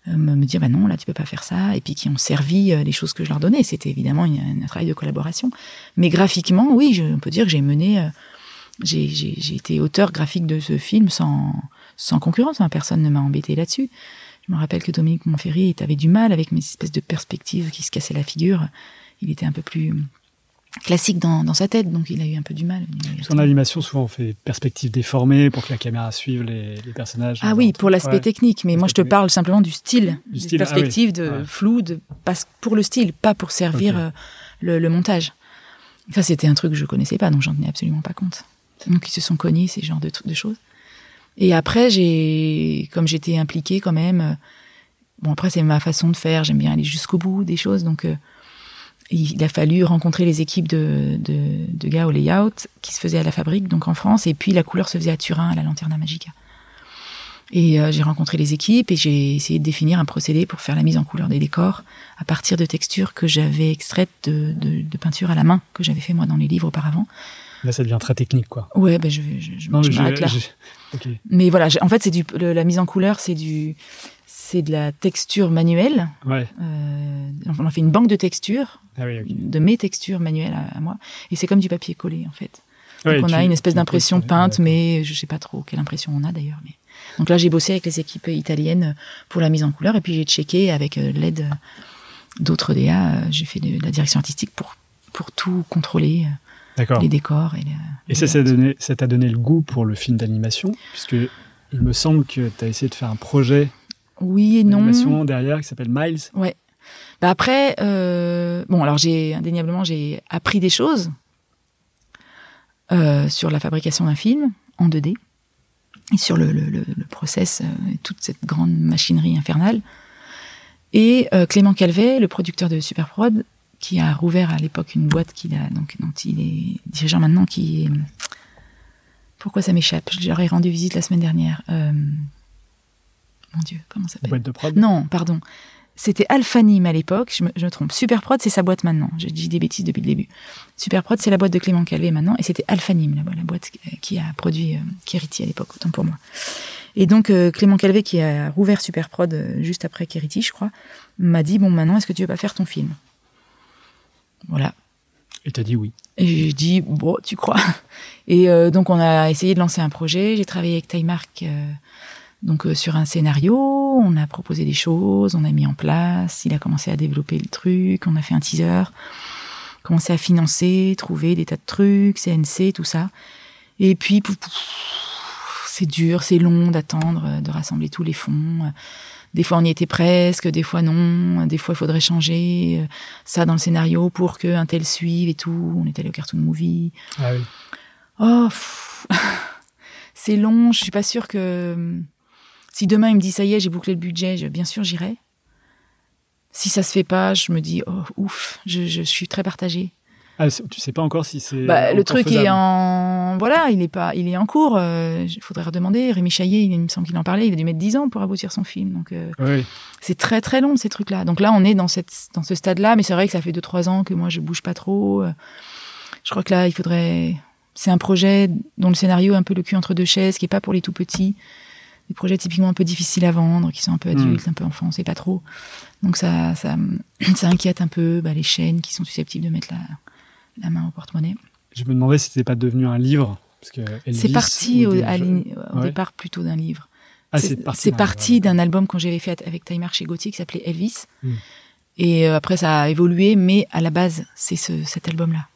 me dire bah non, là tu peux pas faire ça, et puis qui ont servi les choses que je leur donnais. C'était évidemment un travail de collaboration. Mais graphiquement, oui, je, on peut dire que j'ai mené. j'ai j'ai- j'ai été auteur graphique de ce film sans, sans concurrence. hein. Personne ne m'a embêté là-dessus. Je me rappelle que Dominique Monferry avait du mal avec mes espèces de perspectives qui se cassaient la figure. Il était un peu plus classique dans, dans sa tête, donc il a eu un peu du mal. Parce qu'en animation, souvent, on fait perspective déformée pour que la caméra suive les, les personnages. Ah oui, pour l'aspect Ouais. technique, mais moi je te parle simplement du style, Du style, ah perspective oui. de Ouais. flou, de pour le style, pas pour servir euh, le, le montage. Ça c'était un truc que je connaissais pas, donc j'en tenais absolument pas compte. Donc ils se sont cognés ces genres de choses. Et après j'ai, comme j'étais impliquée quand même, euh, bon après c'est ma façon de faire, j'aime bien aller jusqu'au bout des choses, donc euh, il a fallu rencontrer les équipes de, de, de gars au layout qui se faisaient à la fabrique, donc en France, et puis la couleur se faisait à Turin, à la Lanterna Magica. Et euh, j'ai rencontré les équipes et j'ai essayé de définir un procédé pour faire la mise en couleur des décors à partir de textures que j'avais extraites de, de, de peinture à la main que j'avais fait moi dans les livres auparavant. Là, ça devient très technique, quoi. Ouais, ben je, je, je, Non, je là. Mais voilà, en fait, c'est du le- la mise en couleur, c'est du c'est de la texture manuelle. Ouais. Euh, on a fait une banque de textures, Ah oui, de mes textures manuelles à, à moi, et c'est comme du papier collé en fait. Ouais, Donc on a une espèce d'impression peinte, mais je sais pas trop quelle impression on a d'ailleurs. Mais donc là j'ai bossé avec les équipes italiennes pour la mise en couleur et puis j'ai checké avec euh, l'aide d'autres DA. euh, J'ai fait de la direction artistique pour pour tout contrôler. Les décors et. ça, ça t'a donné, le goût pour le film d'animation, puisque il me semble que tu as essayé de faire un projet Oui et non. d'animation derrière qui s'appelle Miles. Ouais. Bah après, euh, bon, alors j'ai indéniablement j'ai appris des choses euh, sur la fabrication d'un film en 2D et sur le, le, le, le process, euh, et toute cette grande machinerie infernale. Et euh, Clément Calvet, le producteur de Superprod, qui a rouvert à l'époque une boîte qu'il a donc dont il est dirigeant maintenant, qui est pourquoi ça m'échappe? Je leur ai rendu visite la semaine dernière. Euh, Mon Dieu, comment ça s'appelle? Boîte de prod? non, pardon. C'était Alphanim à l'époque, je me, je me trompe. Superprod, c'est sa boîte maintenant. J'ai dit des bêtises depuis le début. Superprod, c'est la boîte de Clément Calvé maintenant, et c'était Alphanim, la, la boîte qui- a produit euh, Kiriti à l'époque, autant pour moi. Et donc, euh, Clément Calvé, qui a rouvert Superprod euh, juste après Kiriti, je crois, m'a dit, bon, maintenant, est-ce que tu veux pas faire ton film? Voilà. Et t'as dit oui. Et j'ai dit, bon, tu crois [laughs] Et euh, donc, on a essayé de lancer un projet. J'ai travaillé avec Taimark euh, donc, euh, sur un scénario. On a proposé des choses, on a mis en place. Il a commencé à développer le truc. On a fait un teaser. Commencé à financer, trouver des tas de trucs, CNC, tout ça. Et puis, c'est dur, c'est long d'attendre, de rassembler tous les fonds. Des fois, on y était presque, des fois non. Des fois, il faudrait changer euh, ça dans le scénario pour qu'un tel suive et tout. On est allé au Cartoon Movie. Ah oui. Oh, [laughs] c'est long. Je suis pas sûre que si demain il me dit ça y est, j'ai bouclé le budget, je- bien sûr j'irai. Si ça se fait pas, je me dis oh ouf, je, je suis très partagée. Ah, tu sais pas encore si c'est. Bah, le truc est en voilà, il est pas, il est en cours. Il faudrait redemander. Rémi Chaillet, il, me semble qu'il en parlait. Il a dû mettre 10 ans pour aboutir son film. Donc c'est très très long ces trucs-là. Donc là, on est dans cette dans ce stade-là, mais c'est vrai que ça fait 2-3 ans que moi je bouge pas trop. Je crois que là, il faudrait. C'est un projet dont le scénario est un peu le cul entre deux chaises, qui est pas pour les tout petits des projets typiquement un peu difficiles à vendre, qui sont un peu Hmm. adultes, un peu enfants, c'est pas trop. Donc ça, ça, [clears throat] ça inquiète un peu bah, les chaînes qui sont susceptibles de mettre la, la main au porte-monnaie. Je me demandais si c'était pas devenu un livre. C'est parti ou au, des à au Ouais. départ plutôt d'un livre. Ah, c'est parti. d'un parti livre, d'un album que j'avais fait avec Taimar chez Gauthier qui s'appelait Elvis. Hmm. Et euh, après ça a évolué, mais à la base c'est ce, cet album-là.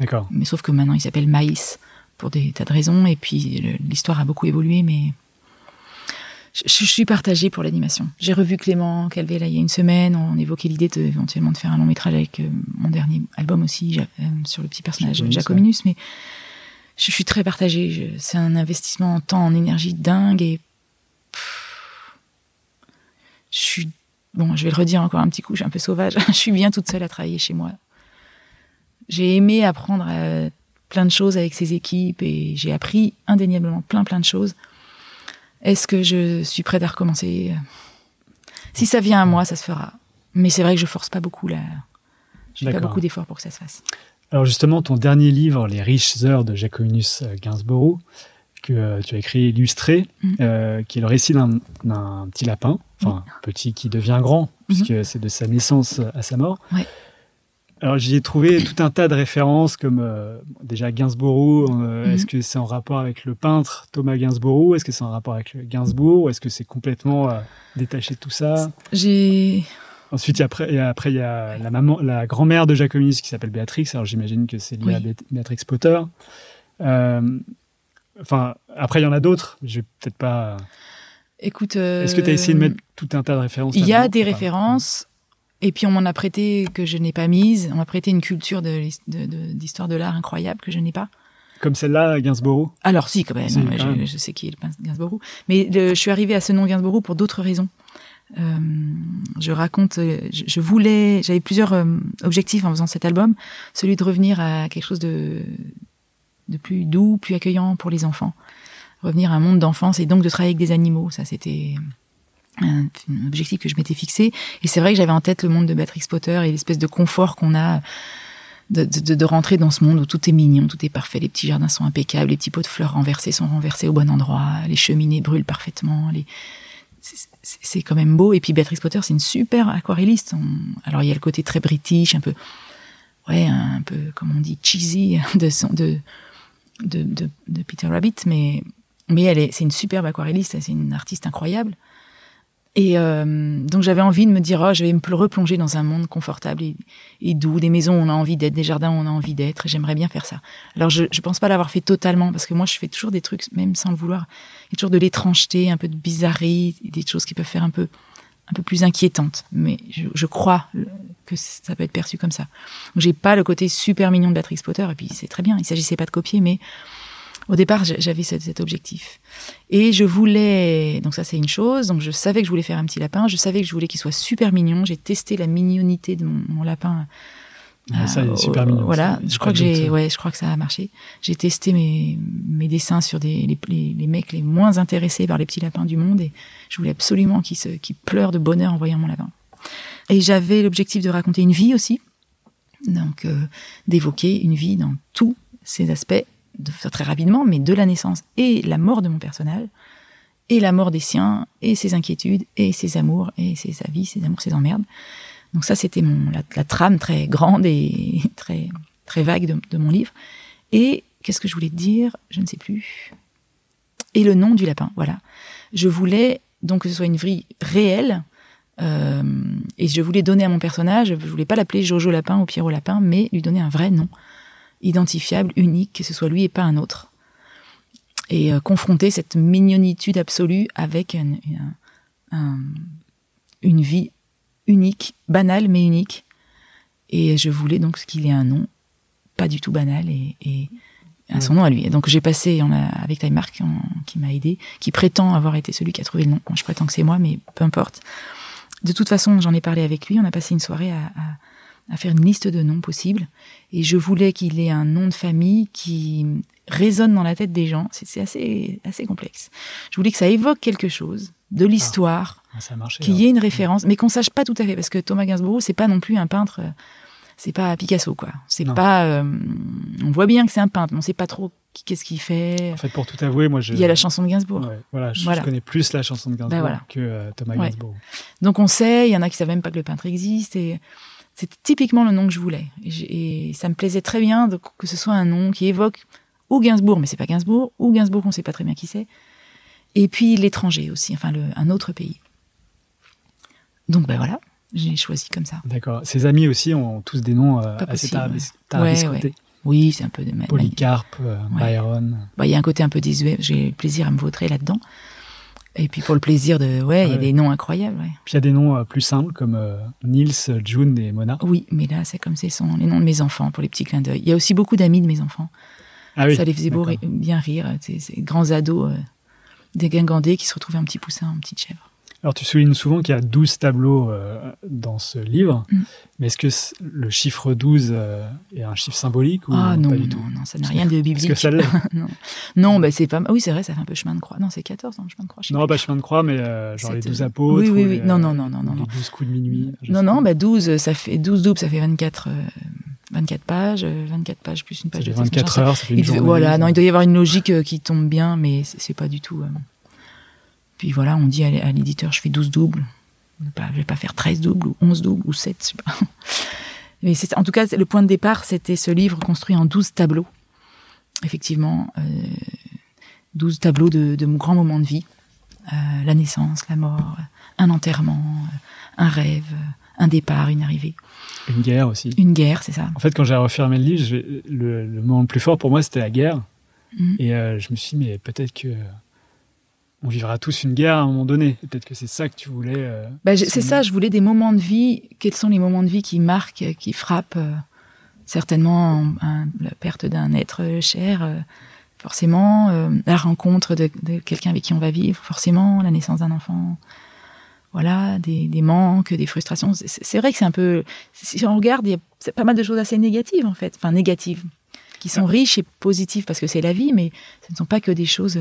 D'accord. Mais sauf que maintenant il s'appelle Maïs pour des tas de raisons. Et puis l'histoire a beaucoup évolué, mais je, je suis partagée pour l'animation. J'ai revu Clément Calvé là il y a une semaine. On évoquait l'idée de, éventuellement de faire un long métrage avec euh, mon dernier album aussi Ja- euh, sur le petit personnage Jacominus, Jacominus. Mais je, suis très partagée. C'est un investissement en temps, en énergie dingue. Et pff, je suis bon. Je vais le redire encore un petit coup. Je suis un peu sauvage. [laughs] je suis bien toute seule à travailler chez moi. J'ai aimé apprendre euh, plein de choses avec ces équipes et j'ai appris indéniablement plein plein de choses. Est-ce que je suis prête à recommencer? Si ça vient à moi, ça se fera. Mais c'est vrai que je force pas beaucoup là. Je fais pas beaucoup d'efforts pour que ça se fasse. Alors justement, ton dernier livre, Les riches heures de Jacominus euh, Gainsborough, que euh, tu as écrit illustré, Mhm. euh, qui est le récit d'un petit lapin, enfin petit qui devient grand, puisque c'est de sa naissance à sa mort. Ouais. Alors j'y ai trouvé tout un tas de références comme euh, déjà Gainsborough. euh, Mhm. Est-ce que c'est en rapport avec le peintre Thomas Gainsborough Est-ce que c'est en rapport avec Gainsbourg? Ou est-ce que c'est complètement euh, détaché de tout ça? J'ai Ensuite, il y a après, et après, il y a la maman, la grand-mère de Jacominus qui s'appelle Béatrix. Alors, j'imagine que c'est lié Oui. à Bé- Béatrix Potter. Euh, Enfin, après, il y en a d'autres. Je vais peut-être pas. écoute. Est-ce que tu as essayé de mettre tout un tas de références Il y a des références. Et puis on m'en a prêté que je n'ai pas mise. On m'a prêté une culture de l'his- de- de- d'histoire de, l'art incroyable que je n'ai pas. Comme celle-là, Gainsborough. Alors si, quand même, Si, non, quand je, même. je sais qui est le Gainsborough. Mais le- je suis arrivée à ce nom Gainsborough pour d'autres raisons. Euh, je raconte, euh, je, je voulais, j'avais plusieurs euh, objectifs en faisant cet album. Celui de revenir à quelque chose de, de plus doux, plus accueillant pour les enfants. Revenir à un monde d'enfance et donc de travailler avec des animaux. Ça, c'était un, objectif que je m'étais fixé. Et c'est vrai que j'avais en tête le monde de Beatrix Potter et l'espèce de confort qu'on a de, de, rentrer dans ce monde où tout est mignon, tout est parfait, les petits jardins sont impeccables, les petits pots de fleurs renversés sont renversés au bon endroit, les cheminées brûlent parfaitement, les... c'est- quand même beau. Et puis Beatrice Potter, c'est une super aquarelliste. Alors il y a le côté très british, un peu, ouais, un peu comme on dit cheesy [laughs] de son, de, de, de, de Peter Rabbit, mais mais elle est, c'est une superbe aquarelliste, c'est une artiste incroyable. Et euh, donc j'avais envie de me dire, oh, je vais me pl- replonger dans un monde confortable et, doux, des maisons où on a envie d'être, des jardins où on a envie d'être. J'aimerais bien faire ça. Alors je, je pense pas l'avoir fait totalement parce que moi je fais toujours des trucs, même sans le vouloir, il y a toujours de l'étrangeté, un peu de bizarrerie, des choses qui peuvent faire un peu, un peu plus inquiétantes. Mais je, je crois que ça peut être perçu comme ça. Donc j'ai pas le côté super mignon de Beatrix Potter et puis c'est très bien. Il s'agissait pas de copier, mais au départ, j'a- j'avais cet, cet objectif. Et je voulais, donc ça c'est une chose, donc je savais que je voulais faire un petit lapin, je savais que je voulais qu'il soit super mignon, j'ai testé la mignonité de mon, mon lapin. Ah, ça, il est euh, super euh, mignon. Voilà, je crois que j'ai, ouais, je crois que ça a marché. J'ai testé mes, mes dessins sur des, les, les, les mecs les moins intéressés par les petits lapins du monde et je voulais absolument qu'ils se, qu'ils pleurent de bonheur en voyant mon lapin. Et j'avais l'objectif de raconter une vie aussi, donc euh, d'évoquer une vie dans tous ses aspects, de très rapidement, mais de la naissance et la mort de mon personnage, et la mort des siens, et ses inquiétudes, et ses amours, et ses avis, ses amours, ses emmerdes. Donc ça, c'était mon la, trame très grande et [laughs] très très vague de, mon livre. Et qu'est-ce que je voulais dire? Je ne sais plus. Et le nom du lapin, voilà. Je voulais donc que ce soit une vie réelle. euh, et je voulais donner à mon personnage, je voulais pas l'appeler Jojo Lapin ou Pierrot Lapin, mais lui donner un vrai nom, identifiable, unique, que ce soit lui et pas un autre. Et euh, confronter cette mignonitude absolue avec un- un- un- une vie unique, banale mais unique. Et je voulais donc qu'il ait un nom pas du tout banal et, et à son nom à lui. Et donc j'ai passé on a, avec Time Mark en- qui m'a aidé, qui prétend avoir été celui qui a trouvé le nom. Bon, je prétends que c'est moi, mais peu importe. De toute façon, j'en ai parlé avec lui. On a passé une soirée à, à- à faire une liste de noms possibles. Et je voulais qu'il ait un nom de famille qui résonne dans la tête des gens. C'est assez, assez complexe. Je voulais que ça évoque quelque chose de l'histoire, Ah, ça a marché. qu'il y ait une référence, mais qu'on sache pas tout à fait, parce que Thomas Gainsbourg, c'est pas non plus un peintre, c'est pas Picasso, quoi. C'est pas, euh, on voit bien que c'est un peintre, mais on sait pas trop qu'est-ce qu'il fait. En fait, pour tout avouer, moi, je. Il y a la chanson de Gainsbourg. Ouais, voilà, je, Voilà. je connais plus la chanson de Gainsbourg Ben voilà. que euh, Thomas Ouais. Gainsbourg. Donc on sait, il y en a qui savent même pas que le peintre existe, et c'est typiquement le nom que je voulais. Et, ça me plaisait très bien de- que ce soit un nom qui évoque ou Gainsbourg, mais c'est pas Gainsbourg, ou Gainsbourg, on sait pas très bien qui c'est. Et puis l'étranger aussi, enfin le, un autre pays. Donc ben voilà, j'ai choisi comme ça. D'accord. Ses amis aussi ont tous des noms euh, assez possible, tarabis- ouais. tarabiscotés. Ouais, Oui, c'est un peu de ma- Polycarpe, euh, Ouais. Byron. Bah, il y a un côté un peu désuet, j'ai plaisir à me vautrer là-dedans. Et puis pour le plaisir de, ouais, il y a Ouais. des noms incroyables. ouais. Puis il y a des noms euh, plus simples comme euh, Nils, June et Mona. Oui, mais là c'est comme c'est sont les noms de mes enfants pour les petits clins d'œil. Il y a aussi beaucoup d'amis de mes enfants. Ah oui. ça les faisait beau bien rire. Ces, ces grands ados euh, dégingandés qui se retrouvaient un petit poussin, en petite chèvre. Alors tu soulignes souvent qu'il y a 12 tableaux euh, dans ce livre, Mm. mais est-ce que c- le chiffre 12 euh, est un chiffre symbolique ou ah non, pas du non, tout? non, ça n'a rien de biblique. que ça [laughs] non, non bah, c'est pas. Oui, c'est vrai, ça fait un peu chemin de croix. Non, c'est 14 ans, chemin de croix. je Non, pas chemin de croix, mais euh, genre les de- 12 apôtres. Oui, oui, ou oui. les, Non, euh, non, non, non, non, Les non. 12 coups de minuit. Non, non, bah 12, ça fait 12 doubles, ça fait 24, euh, 24 pages, euh, 24 pages plus une Ça page fait de texte. 24 machin, ça- heures, ça fait une il journée. voilà, non, il doit y avoir une logique euh, qui tombe bien, mais c'est pas du tout. Puis voilà, on dit à, l'éditeur, je fais 12 doubles. Je vais pas- je vais pas faire 13 doubles ou 11 doubles ou 7, je sais pas. [laughs] Mais c'est- en tout cas, le point de départ, c'était ce livre construit en 12 tableaux. Effectivement, euh, 12 tableaux de, de mon grand moment de vie. Euh, la naissance, la mort, un enterrement, euh, un rêve, euh, un départ, une arrivée. Une guerre aussi. Une guerre, c'est ça. En fait, quand j'ai refermé le livre, le, le moment le plus fort pour moi, c'était la guerre. Mhm. Et euh, je me suis dit, mais peut-être que on vivra tous une guerre à un moment donné. Peut-être que c'est ça que tu voulais. euh, Bah, c'est ça, je voulais des moments de vie. Quels sont les moments de vie qui marquent, qui frappent euh, Certainement un- la perte d'un être cher, euh, forcément, la rencontre de, de quelqu'un avec qui on va vivre, forcément, la naissance d'un enfant. Voilà, des, des manques, des frustrations. C'est- vrai que c'est un peu. Si on regarde, il y a pas mal de choses assez négatives, en fait. Enfin, négatives. Qui sont riches et positives parce que c'est la vie, mais ce ne sont pas que des choses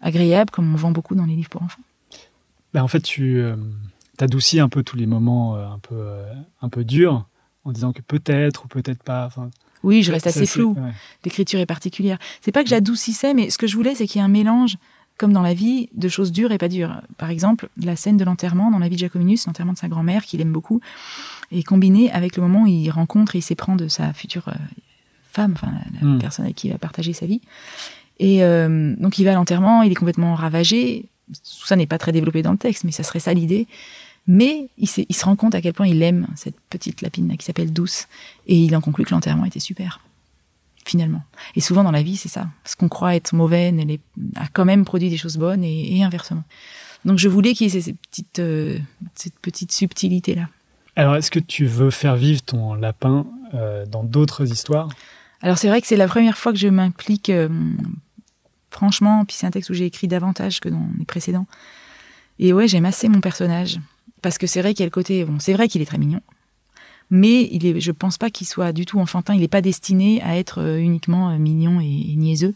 agréables comme on vend beaucoup dans les livres pour enfants. Bah, en fait, tu euh, adoucis un peu tous les moments euh, un peu euh, un peu durs en disant que peut-être ou peut-être pas. Oui, je reste assez flou. ouais. l'écriture est particulière. C'est pas que j'adoucissais, mais ce que je voulais, c'est qu'il y ait un mélange, comme dans la vie, de choses dures et pas dures. Par exemple, la scène de l'enterrement dans la vie de Jacominus, l'enterrement de sa grand-mère, qu'il aime beaucoup, est combinée avec le moment où il rencontre et il s'éprend de sa future euh, femme, enfin la, la Mm. personne avec qui il va partager sa vie. Et euh, donc il va à l'enterrement, il est complètement ravagé. Tout ça n'est pas très développé dans le texte, mais ça serait ça l'idée. Mais il, se rend compte à quel point il aime cette petite lapine là qui s'appelle Douce, et il en conclut que l'enterrement était super finalement. Et souvent dans la vie, c'est ça. Ce qu'on croit être mauvais elle a quand même produit des choses bonnes et, et inversement. Donc je voulais qu'il y ait ces, ces petites, euh, cette petite subtilité-là. Alors, est-ce que tu veux faire vivre ton lapin euh, dans d'autres histoires? Alors c'est vrai que c'est la première fois que je m'implique, euh, franchement, puis c'est un texte où j'ai écrit davantage que dans les précédents. Et ouais, j'aime assez mon personnage. Parce que c'est vrai qu'il y a le côté... Bon, c'est vrai qu'il est très mignon. Mais il est, je pense pas qu'il soit du tout enfantin. Il n'est pas destiné à être euh, uniquement euh, mignon et, et niaiseux.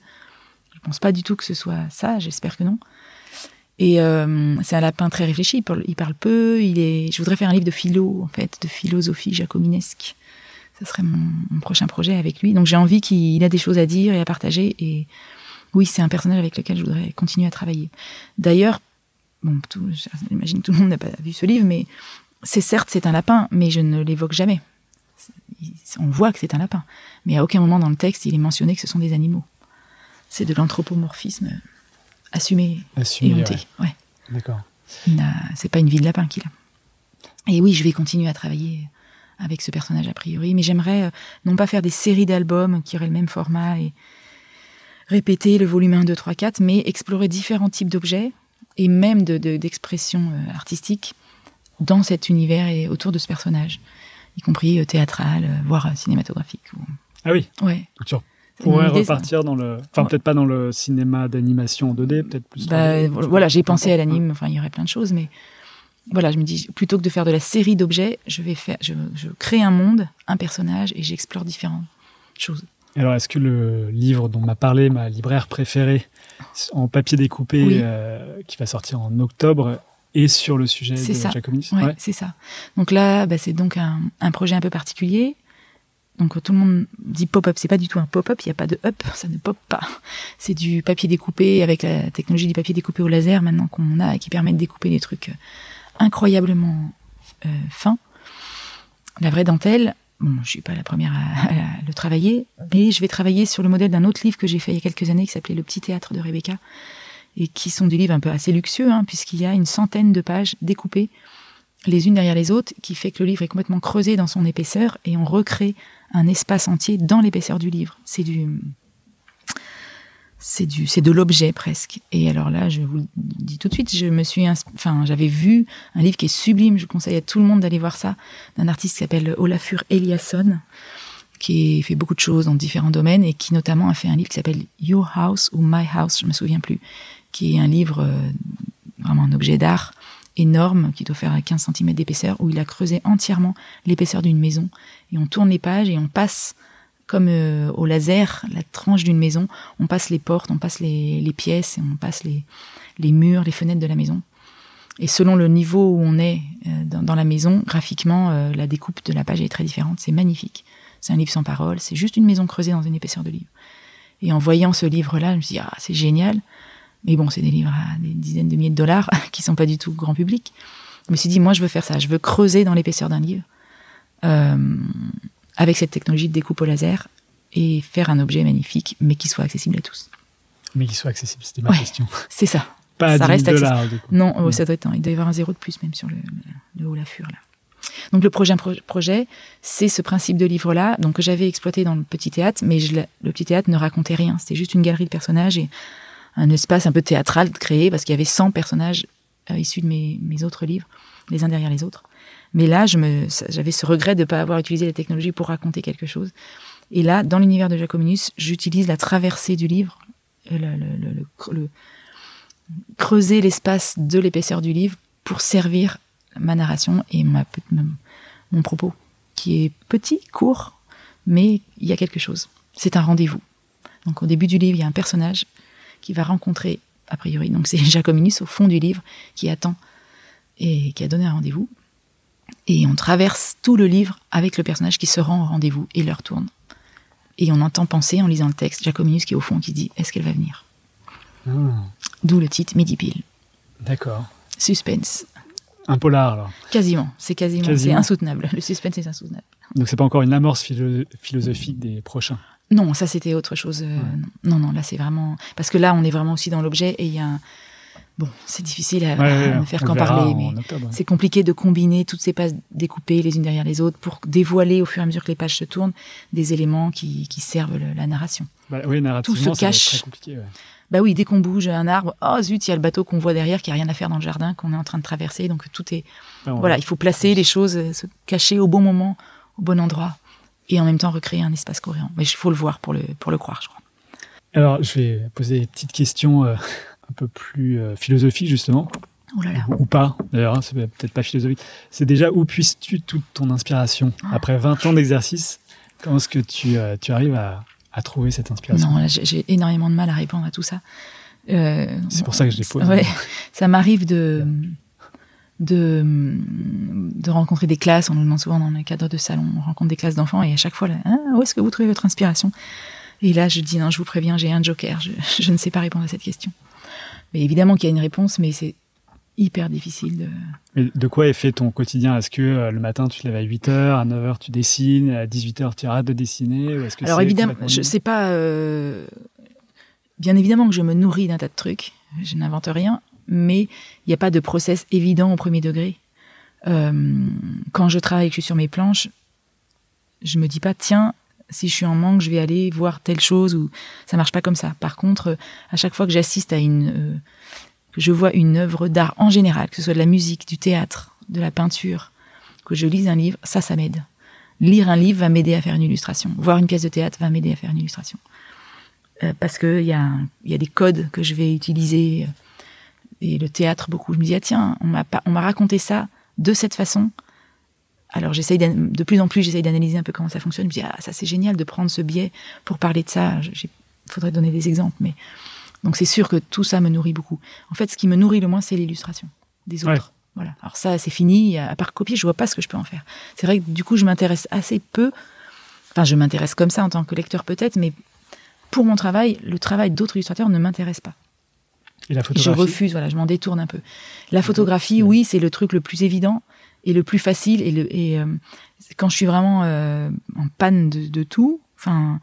Je pense pas du tout que ce soit ça. J'espère que non. Et euh, c'est un lapin très réfléchi. Il parle, il parle peu. Il est. Je voudrais faire un livre de philo, en fait, de philosophie jacobinesque. Ce serait mon, mon prochain projet avec lui. Donc j'ai envie qu'il a des choses à dire et à partager. Et oui, c'est un personnage avec lequel je voudrais continuer à travailler. D'ailleurs, bon, tout- j'imagine que tout le monde n'a pas vu ce livre, mais c'est certes c'est un lapin, mais je ne l'évoque jamais. On voit que c'est un lapin, mais à aucun moment dans le texte il est mentionné que ce sont des animaux. C'est de l'anthropomorphisme assumé et Assumé, honté. ouais. Ouais. D'accord. C'est pas une vie de lapin qu'il a. Et oui, je vais continuer à travailler avec ce personnage a priori, mais j'aimerais euh, non pas faire des séries d'albums qui auraient le même format et répéter le volume 1, 2, 3, 4, mais explorer différents types d'objets et même de- de- d'expressions euh, artistiques dans cet univers et autour de ce personnage, y compris euh, théâtral, euh, voire cinématographique. ou- Ah oui, Ouais. idée, ça. repartir dans le. Enfin, Ouais. peut-être pas dans le cinéma d'animation en 2D, peut-être plus. Bah, 3D, voilà, j'ai pensé à l'anime, enfin, il y aurait plein de choses, mais voilà, je me dis, plutôt que de faire de la série d'objets, je vais faire, je, je crée un monde, un personnage, et j'explore différentes choses. Alors, est-ce que le livre dont m'a parlé ma libraire préférée, en papier découpé, Oui. euh, qui va sortir en octobre, est sur le sujet de ça. Jacobinis Ouais, Ouais. c'est ça. Donc là, bah, c'est donc un, un projet un peu particulier. Donc tout le monde dit pop-up, c'est pas du tout un pop-up, il n'y a pas de up, ça ne pop pas. C'est du papier découpé avec la technologie du papier découpé au laser maintenant qu'on a et qui permet de découper des trucs euh, incroyablement euh, fins. La vraie dentelle, bon, je suis pas la première à, le travailler, mais je vais travailler sur le modèle d'un autre livre que j'ai fait il y a quelques années qui s'appelait Le Petit Théâtre de Rebecca et qui sont des livres un peu assez luxueux, hein, puisqu'il y a une centaine de pages découpées les unes derrière les autres, qui fait que le livre est complètement creusé dans son épaisseur et on recrée un espace entier dans l'épaisseur du livre. C'est du, c'est du, c'est de l'objet presque. Et alors là, je vous le dis tout de suite, je me suis, enfin, j'avais vu un livre qui est sublime. Je conseille à tout le monde d'aller voir ça, d'un artiste qui s'appelle Olafur Eliasson, qui fait beaucoup de choses dans différents domaines et qui notamment a fait un livre qui s'appelle Your House ou My House, je me souviens plus, qui est un livre euh, vraiment un objet d'art énorme qui doit faire 15 cm d'épaisseur où il a creusé entièrement l'épaisseur d'une maison et on tourne les pages et on passe comme euh, au laser la tranche d'une maison, on passe les portes, on passe les, pièces et on passe les, murs, les fenêtres de la maison. Et selon le niveau où on est euh, dans, la maison, graphiquement, euh, la découpe de la page est très différente. C'est magnifique. C'est un livre sans parole. C'est juste une maison creusée dans une épaisseur de livre. Et en voyant ce livre-là, je me suis dit, ah, c'est génial. Mais bon, c'est des livres à des dizaines de milliers de dollars [laughs] qui sont pas du tout grand public. Je me suis dit, moi, je veux faire ça. Je veux creuser dans l'épaisseur d'un livre avec cette technologie de découpe au laser et faire un objet magnifique, mais qui soit accessible à tous. Mais qu'il soit accessible, c'était ma Ouais. question. [laughs] C'est ça. Pas Ça 10 reste 000 dollars, du coup. Non, oh, Non. ça doit être. Il doit y avoir un zéro de plus même sur le, le, le haut la fure là. Donc le prochain pro- projet, c'est ce principe de livre-là, donc que j'avais exploité dans le petit théâtre, mais je le petit théâtre ne racontait rien. C'était juste une galerie de personnages et un espace un peu théâtral créé parce qu'il y avait 100 personnages euh, issus de mes, mes autres livres, les uns derrière les autres. Mais là, j'avais ce regret de ne pas avoir utilisé la technologie pour raconter quelque chose. Et là, dans l'univers de Jacominus, j'utilise la traversée du livre, euh, creuser l'espace de l'épaisseur du livre pour servir ma narration et mon propos, qui est petit, court, mais il y a quelque chose. C'est un rendez-vous. Donc au début du livre, il y a un personnage qui va rencontrer, a priori, donc c'est [laughs] Jacominus au fond du livre, qui attend et qui a donné un rendez-vous. Et on traverse tout le livre avec le personnage qui se rend au rendez-vous et leur tourne. Et on entend penser en lisant le texte Jacominus qui est au fond qui dit est-ce qu'elle va venir? Ah, D'où le titre Midi Pile. D'accord. Suspense. Un polar, alors. Quasiment, c'est quasiment, c'est insoutenable. Le suspense est insoutenable. Donc, c'est pas encore une amorce philo- philosophique des prochains. Non, ça c'était autre chose. euh, Non, non, là c'est vraiment parce que là on est vraiment aussi dans l'objet et il y a un bon, c'est difficile à, Ouais, ouais, à ne faire qu'en parler, mais c'est compliqué de combiner toutes ces pages découpées les unes derrière les autres pour dévoiler au fur et à mesure que les pages se tournent des éléments qui, qui servent le- la narration. Bah, oui, Tout se cache. très ouais. Bah oui, dès qu'on bouge un arbre, oh zut, il y a le bateau qu'on voit derrière qui a rien à faire dans le jardin qu'on est en train de traverser, donc tout est on- voilà, il faut placer les choses, euh, se cacher au bon moment, au bon endroit, et en même temps recréer un espace cohérent. Mais il faut le voir pour le, pour le croire, je crois. Alors, je vais poser des petites questions euh, un peu plus euh, philosophiques, justement. Oh là là. Ou, ou pas, d'ailleurs, hein, c'est peut-être pas philosophique. C'est déjà où puisses-tu toute ton inspiration Ah. Après 20 ans d'exercice, comment est-ce que tu, euh, tu arrives à, à trouver cette inspiration? Non, j'ai énormément de mal à répondre à tout ça. Euh, C'est pour ça que je les pose. Ouais, [laughs] ça m'arrive de, [laughs] de, de rencontrer des classes. On nous demande souvent dans le cadre de salon, on rencontre des classes d'enfants et à chaque fois, là, Ah, où est-ce que vous trouvez votre inspiration? Et là, je dis non, je vous préviens, j'ai un joker. Je, [laughs] je ne sais pas répondre à cette question. Mais évidemment qu'il y a une réponse, mais c'est hyper difficile de. Mais de quoi est fait ton quotidien? Est-ce que euh, le matin, tu te lèves à 8h, à 9h, tu dessines, à 18h, tu arrêtes de dessiner ou est-ce que Alors évidemment, je libre sais pas. euh, bien évidemment que je me nourris d'un tas de trucs. Je n'invente rien, mais il n'y a pas de process évident au premier degré. Euh, quand je travaille, et que je suis sur mes planches, je me dis pas tiens, si je suis en manque, je vais aller voir telle chose ou ça marche pas comme ça. Par contre, euh, à chaque fois que j'assiste à une, euh, que je vois une œuvre d'art en général, que ce soit de la musique, du théâtre, de la peinture, que je lise un livre, ça, ça m'aide. Lire un livre va m'aider à faire une illustration. Voir une pièce de théâtre va m'aider à faire une illustration. Euh, parce que il y, a y a des codes que je vais utiliser. et le théâtre beaucoup. Je me dis, ah, tiens, on m'a raconté ça de cette façon. Alors j'essaye de plus en plus, j'essaye d'analyser un peu comment ça fonctionne. Je me dis, ah, ça c'est génial de prendre ce biais pour parler de ça. Il faudrait donner des exemples, mais donc c'est sûr que tout ça me nourrit beaucoup. En fait, ce qui me nourrit le moins, c'est l'illustration des autres. Ouais. Voilà. Alors ça, c'est fini. À part copier, je vois pas ce que je peux en faire. C'est vrai que du coup, je m'intéresse assez peu. Enfin, je m'intéresse comme ça en tant que lecteur peut-être, mais pour mon travail, le travail d'autres illustrateurs ne m'intéresse pas. Et la Je photographie refuse, voilà, je m'en détourne un peu. La photographie, oui, c'est le truc le plus évident et le plus facile. Et, euh, quand je suis vraiment euh, en panne de, tout, enfin,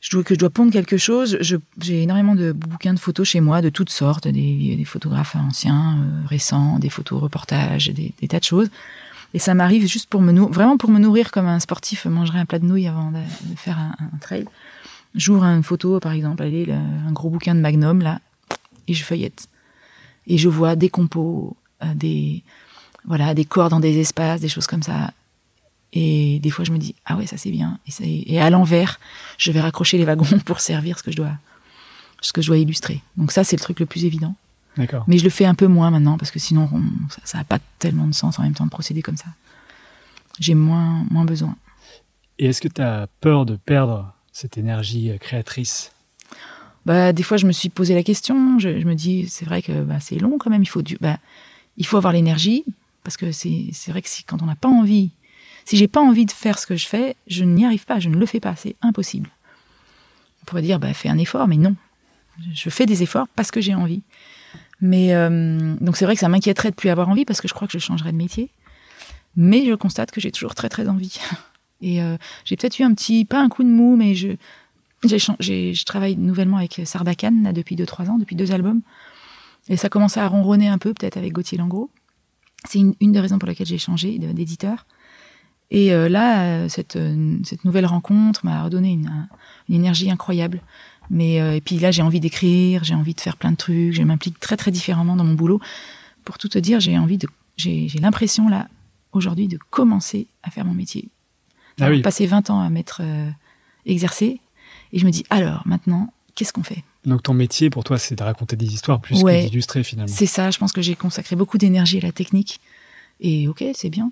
que je dois pondre quelque chose, j'ai énormément de bouquins de photos chez moi, de toutes sortes, des, photographes anciens, euh, récents, des photos reportages, des, tas de choses. Et ça m'arrive juste pour me nou- vraiment pour me nourrir comme un sportif mangerait un plat de nouilles avant de, faire un, un trail. J'ouvre une photo, par exemple, allez, le- un gros bouquin de Magnum, là, et je feuillette. Et je vois des compos, des, voilà, des corps dans des espaces, des choses comme ça. Et des fois, je me dis, ah ouais, ça c'est bien. Et, à l'envers, je vais raccrocher les wagons [laughs] pour servir ce que je dois, ce que je dois illustrer. Donc ça, c'est le truc le plus évident. D'accord. Mais je le fais un peu moins maintenant parce que sinon, on- ça- n'a pas tellement de sens en même temps de procéder comme ça. J'ai moins, moins besoin. Et est-ce que tu as peur de perdre cette énergie euh, créatrice? Bah, des fois, je me suis posé la question. Je, je me dis, c'est vrai que bah, c'est long quand même. Il faut, du, bah, il faut avoir l'énergie parce que c'est vrai que quand on n'a pas envie, si j'ai pas envie de faire ce que je fais, je n'y arrive pas. Je ne le fais pas. C'est impossible. On pourrait dire, bah, fais un effort, mais non. Je fais des efforts parce que j'ai envie. Mais euh, donc c'est vrai que ça m'inquiéterait de plus avoir envie parce que je crois que je changerais de métier. Mais je constate que j'ai toujours très très envie. [laughs] Et euh, j'ai peut-être eu un petit, pas un coup de mou, mais je, je travaille nouvellement avec Sarbacane là, depuis 2-3 ans, depuis deux albums. Et ça commençait à ronronner un peu, peut-être avec Gauthier Langros. C'est une, une des raisons pour lesquelles j'ai changé d'éditeur. Et euh, là, euh, cette, euh, cette nouvelle rencontre m'a redonné une, un- une énergie incroyable. Mais euh, et puis là, j'ai envie d'écrire, j'ai envie de faire plein de trucs, je m'implique très très différemment dans mon boulot. Pour tout te dire, j'ai envie de, j'ai, l'impression là aujourd'hui de commencer à faire mon métier. Ah J'ai oui. passé 20 ans à m'être euh, exercé, et je me dis alors maintenant, qu'est-ce qu'on fait? Donc ton métier pour toi, c'est de raconter des histoires plus Ouais. que d'illustrer finalement. C'est ça, je pense que j'ai consacré beaucoup d'énergie à la technique. Et ok, c'est bien.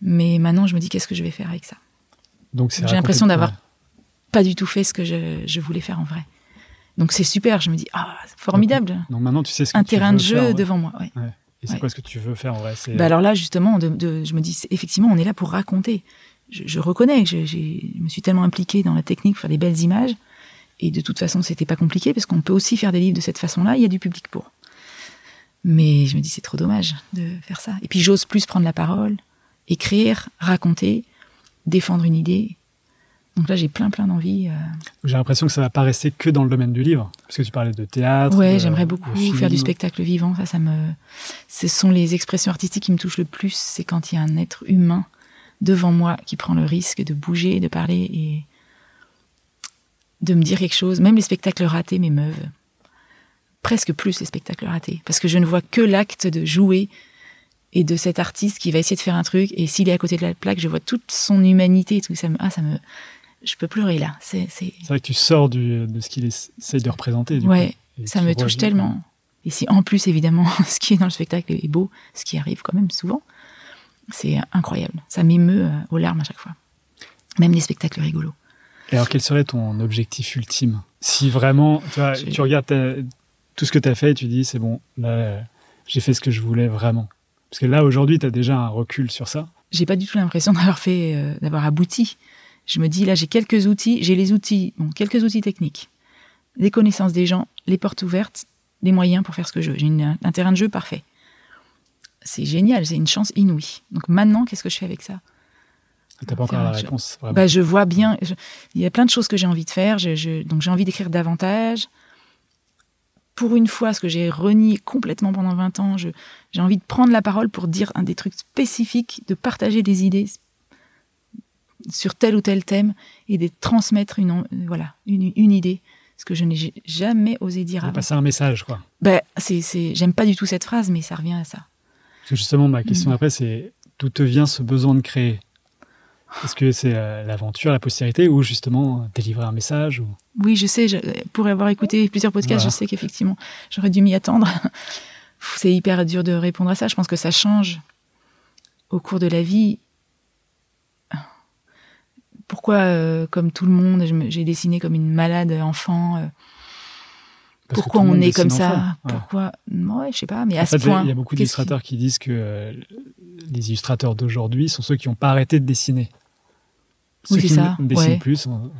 Mais maintenant, je me dis, qu'est-ce que je vais faire avec ça? Donc J'ai l'impression d'avoir. Pas du tout fait ce que je, je voulais faire en vrai. Donc c'est super, je me dis, ah, c'est formidable. Donc maintenant tu sais ce que Un tu terrain veux de jeu faire, devant moi. ouais. Ouais. Et c'est quoi ce que tu veux faire en vrai? Bah alors là, justement, de, de- je me dis, effectivement, on est là pour raconter. Je, je reconnais que je me suis tellement impliquée dans la technique pour faire des belles images. Et de toute façon, c'était pas compliqué parce qu'on peut aussi faire des livres de cette façon-là. Il y a du public pour. Mais je me dis, c'est trop dommage de faire ça. Et puis, j'ose plus prendre la parole, écrire, raconter, défendre une idée. Donc là, j'ai plein, plein d'envie. euh. J'ai l'impression que ça va pas rester que dans le domaine du livre, parce que tu parlais de théâtre. Ouais, de- j'aimerais beaucoup faire du spectacle vivant. Ça, ça me, ce sont les expressions artistiques qui me touchent le plus. C'est quand il y a un être humain devant moi qui prend le risque de bouger, de parler et de me dire quelque chose. Même les spectacles ratés m'émeuvent. Presque plus les spectacles ratés. Parce que je ne vois que l'acte de jouer et de cet artiste qui va essayer de faire un truc. Et s'il est à côté de la plaque, je vois toute son humanité et tout. Ça me, ah, ça me, je peux pleurer là. C'est, c'est, C'est vrai que tu sors du, de ce qu'il essaye de représenter. Du Ouais, coup, ça me touche tellement. Et si en plus, évidemment, [laughs] ce qui est dans le spectacle est beau, ce qui arrive quand même souvent, c'est incroyable. Ça m'émeut euh, aux larmes à chaque fois. Même les spectacles rigolos. Et alors, quel serait ton objectif ultime? Si vraiment, tu, vois, J'ai- tu regardes ta- tout ce que tu as fait et tu dis, c'est bon, là, j'ai fait ce que je voulais vraiment. Parce que là, aujourd'hui, tu as déjà un recul sur ça. J'ai pas du tout l'impression [laughs] d'avoir fait, euh, d'avoir abouti. Je me dis, là, j'ai quelques outils, j'ai les outils, bon, quelques outils techniques, les connaissances des gens, les portes ouvertes, les moyens pour faire ce que je veux. J'ai une- un terrain de jeu parfait. C'est génial, j'ai une chance inouïe. Donc maintenant, qu'est-ce que je fais avec ça? Tu pas encore la je- réponse. Bah, je vois bien. je- il y a plein de choses que j'ai envie de faire. je- donc j'ai envie d'écrire davantage. Pour une fois, ce que j'ai renié complètement pendant 20 ans, j'ai envie de prendre la parole pour dire un des trucs spécifiques, de partager des idées sur tel ou tel thème et de transmettre une, en- voilà, une, une idée, ce que je n'ai jamais osé dire avant. passer un message, quoi. C'est, c'est, j'aime pas du tout cette phrase, mais ça revient à ça. Parce que justement, ma Mm. question après, c'est d'où te vient ce besoin de créer? Est-ce que c'est euh, l'aventure, la postérité, ou justement délivrer un message ou... Oui, je sais, je, pour avoir écouté plusieurs podcasts, Voilà. je sais qu'effectivement, j'aurais dû m'y attendre. [laughs] C'est hyper dur de répondre à ça. Je pense que ça change au cours de la vie. Pourquoi, euh, comme tout le monde, j'ai dessiné comme une malade enfant euh, Parce Pourquoi on est comme ça. Ouais. Pourquoi? Ouais, je sais pas, mais à En ce fait, point. il y a beaucoup d'illustrateurs qui disent que euh, les illustrateurs d'aujourd'hui sont ceux qui n'ont pas arrêté de dessiner. Ceux Oui, c'est ça, ne dessinent ouais. plus. on-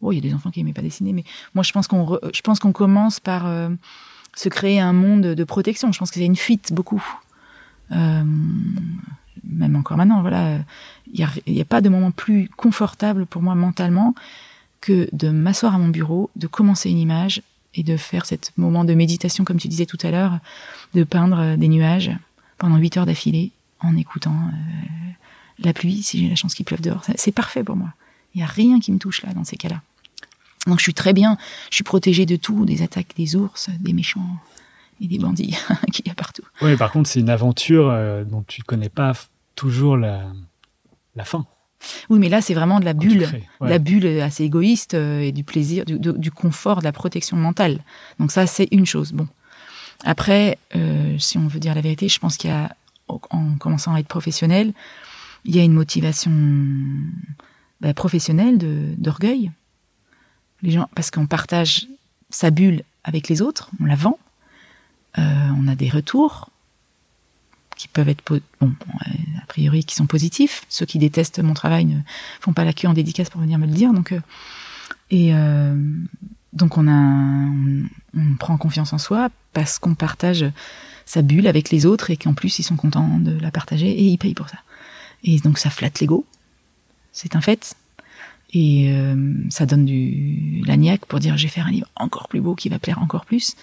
Oh, il y a des enfants qui n'aimaient pas dessiner, mais moi, je pense qu'on, re- je pense qu'on commence par euh, se créer un monde de protection. Je pense que c'est une fuite beaucoup. Euh, même encore maintenant, voilà, il n'y a pas de moment plus confortable pour moi mentalement que de m'asseoir à mon bureau, de commencer une image et de faire cet moment de méditation, comme tu disais tout à l'heure, de peindre euh, des nuages pendant 8 heures d'affilée en écoutant euh, la pluie, si j'ai la chance qu'il pleuve dehors. C'est- parfait pour moi. Il n'y a rien qui me touche là, dans ces cas-là. Donc je suis très bien, je suis protégée de tout, des attaques des ours, des méchants et des bandits [laughs] qu'il y a partout. Ouais, par contre, c'est une aventure euh, dont tu connais pas toujours la fin. Oui, mais là c'est vraiment de la bulle, crées. Ouais. la bulle assez égoïste euh, et du plaisir, du, confort, de la protection mentale. Donc ça c'est une chose. Bon, après, euh, si on veut dire la vérité, je pense qu'il y a, en commençant à être professionnel, il y a une motivation bah, professionnelle de- d'orgueil. Les gens, parce qu'on partage sa bulle avec les autres, on la vend, euh, on a des retours qui peuvent être bon, euh, priori qui sont positifs. Ceux qui détestent mon travail ne font pas la queue en dédicace pour venir me le dire. Donc, euh, et euh, donc on a, on, prend confiance en soi parce qu'on partage sa bulle avec les autres et qu'en plus ils sont contents de la partager et ils payent pour ça. Et donc ça flatte l'ego, c'est un fait. Et euh, ça donne du lagnac pour dire je vais faire un livre encore plus beau qui va plaire encore plus.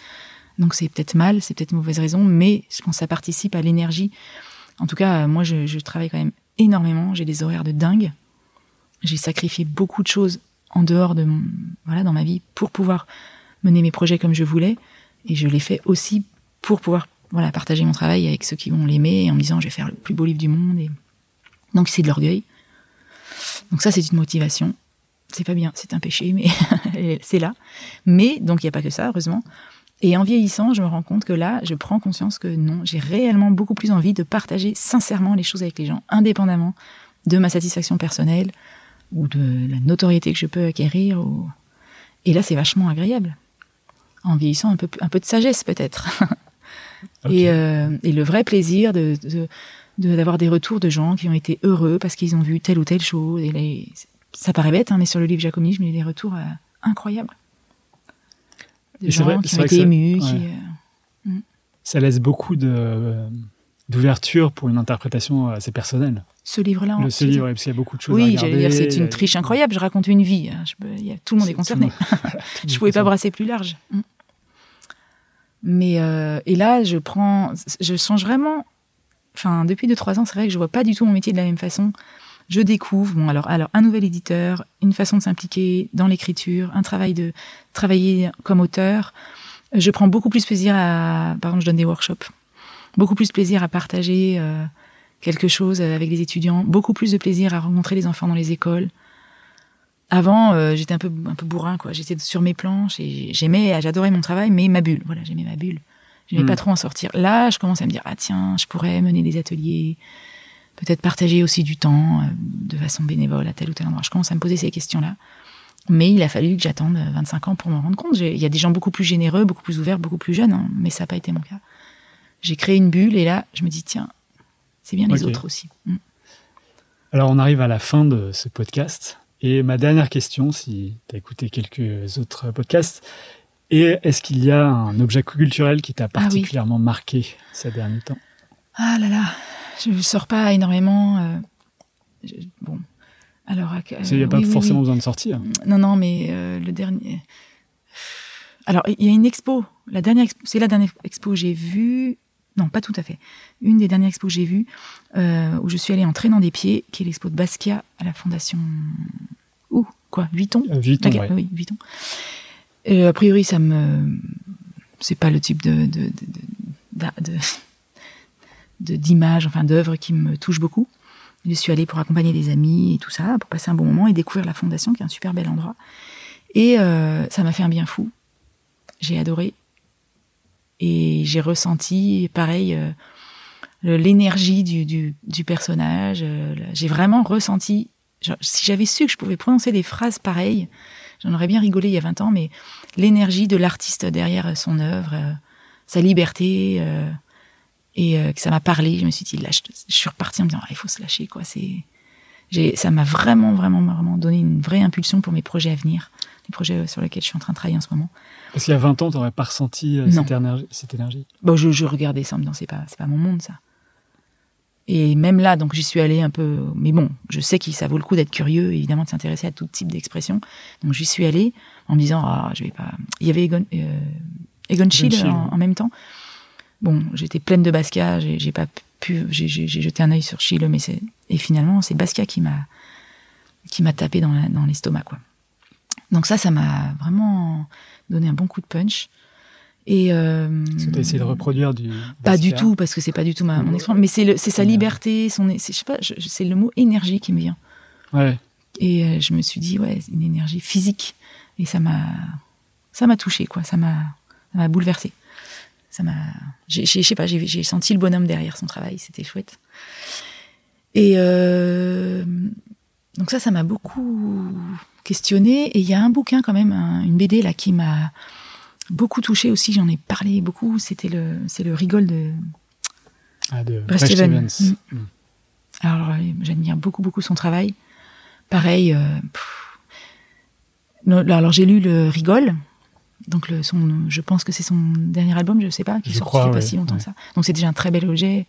Donc c'est peut-être mal, c'est peut-être mauvaise raison, mais je pense que ça participe à l'énergie. En tout cas, euh, moi je, travaille quand même énormément, j'ai des horaires de dingue. J'ai sacrifié beaucoup de choses en dehors de mon, voilà, dans ma vie pour pouvoir mener mes projets comme je voulais. Et je l'ai fait aussi pour pouvoir voilà, partager mon travail avec ceux qui vont l'aimer en me disant je vais faire le plus beau livre du monde. Et... Donc c'est de l'orgueil. Donc ça c'est une motivation. C'est pas bien, c'est un péché, mais [laughs] c'est là. Mais donc il n'y a pas que ça, heureusement. Et en vieillissant, je me rends compte que là, je prends conscience que non, j'ai réellement beaucoup plus envie de partager sincèrement les choses avec les gens, indépendamment de ma satisfaction personnelle ou de la notoriété que je peux acquérir. Ou... Et là, c'est vachement agréable. En vieillissant, un peu, un peu de sagesse peut-être. Et, euh, et le vrai plaisir de, de- de- d'avoir des retours de gens qui ont été heureux parce qu'ils ont vu telle ou telle chose. Et là, ça paraît bête, hein, mais sur le livre Jacomini, je me des retours euh, incroyables. De gens vrai- qui ont été ça- émus, qui, ouais. euh, Ça laisse beaucoup de, euh, d'ouverture pour une interprétation assez personnelle. ce livre-là. Ce livre, parce qu'il y a beaucoup de choses Oui, j'allais dire, c'est une euh, triche incroyable. Je raconte une vie. hein. Je peux- il y a- tout le monde est concerné. tout voilà, [laughs] tout je pouvais pas brasser plus large. Mm. Mais euh, et là, je prends, je change vraiment. Enfin, depuis deux trois ans, c'est vrai que je vois pas du tout mon métier de la même façon. Je découvre, bon alors, alors un nouvel éditeur, une façon de s'impliquer dans l'écriture, un travail de travailler comme auteur. Je prends beaucoup plus plaisir à, par exemple, je donne des workshops, beaucoup plus plaisir à partager euh, quelque chose avec les étudiants, beaucoup plus de plaisir à rencontrer les enfants dans les écoles. Avant, euh, j'étais un peu un peu bourrin quoi. J'étais sur mes planches et j'aimais, j'adorais mon travail, mais ma bulle. Voilà, j'aimais ma bulle. J'aimais Mm. pas trop en sortir. Là, je commence à me dire ah tiens, je pourrais mener des ateliers, peut-être partager aussi du temps euh, de façon bénévole à tel ou tel endroit. Je commence à me poser ces questions-là. Mais il a fallu que j'attende 25 ans pour m'en rendre compte. Il y a des gens beaucoup plus généreux, beaucoup plus ouverts, beaucoup plus jeunes, hein, mais ça n'a pas été mon cas. J'ai créé une bulle et là, je me dis tiens, c'est bien les autres aussi. Mm. Alors, on arrive à la fin de ce podcast. Et ma dernière question, si tu as écouté quelques autres podcasts, est est-ce qu'il y a un objet culturel qui t'a Ah oui. particulièrement marqué ces derniers temps? Ah là là, je ne sors pas énormément. euh, je- bon, alors. à- Parce qu'il n'y a euh, pas oui, forcément oui. besoin de sortir. Non, non, mais euh, le dernier. Alors, il y a une expo. La dernière, expo- c'est la dernière expo que j'ai vue. Non, pas tout à fait. Une des dernières expos que j'ai vues, euh, où je suis allée en traînant des pieds, qui est l'expo de Basquiat à la Fondation. Où Quoi Vuitton Euh, Vuitton, ouais. Oui, Vuitton. Euh, a priori, ça me. C'est pas le type de. de, de, de- d'a- de- de- d'image, enfin d'œuvre qui me touche beaucoup. Je suis allée pour accompagner des amis et tout ça, pour passer un bon moment et découvrir la fondation, qui est un super bel endroit. Et euh, ça m'a fait un bien fou. J'ai adoré. Et j'ai ressenti, pareil, euh, l'énergie du, du, du, personnage. Euh, j'ai vraiment ressenti. Si j'avais su que je pouvais prononcer des phrases pareilles, j'en aurais bien rigolé il y a 20 ans, mais l'énergie de l'artiste derrière son œuvre, euh, sa liberté, euh, et que ça m'a parlé. Je me suis dit, là, je, je suis repartie en me disant, ah, il faut se lâcher, quoi. C'est, ça m'a vraiment, vraiment, vraiment donné une vraie impulsion pour mes projets à venir, les projets sur lesquels je suis en train de travailler en ce moment. Parce qu'il y a 20 ans, tu n'aurais pas ressenti cette énergie, cette énergie bon, je, je regardais ça en me disant, c'est pas, c'est pas mon monde, ça. Et même là, donc j'y suis allée un peu. Mais bon, je sais que ça vaut le coup d'être curieux, évidemment, de s'intéresser à tout type d'expression. Donc j'y suis allée en me disant, ah, je vais pas. Il y avait Egon, euh, Egon Schiele en, en, même temps. Bon, j'étais pleine de Basquiat, j'ai pas pu. J'ai jeté un œil sur Schiele, mais c'est. Et finalement, c'est Basquiat qui m'a qui m'a tapé dans l'estomac, quoi. Donc ça, ça m'a vraiment donné un bon coup de punch. Et euh, tu as essayé de reproduire du. Pas du tout, parce que c'est pas du tout ma, mon expérience. Mais c'est sa liberté, son, je sais pas, c'est le mot énergie qui me vient. Ouais. Et euh, je me suis dit, ouais, c'est une énergie physique. Et ça m'a, ça m'a touché, quoi. Ça m'a, ça m'a bouleversé. Ça m'a, je sais pas, j'ai senti le bonhomme derrière son travail. C'était chouette. Et euh, donc ça, ça m'a beaucoup questionné. Et il y a un bouquin quand même, une BD là qui m'a beaucoup touché aussi, j'en ai parlé beaucoup, c'était le, c'est le rigole de, ah, de Stevens. Mm. Mm. Alors, euh, j'admire beaucoup, beaucoup son travail. Pareil, euh, alors j'ai lu le rigole, donc le, son, je pense que c'est son dernier album, je sais pas, qui il n'y a pas si longtemps que ça. Donc c'est déjà un très bel objet,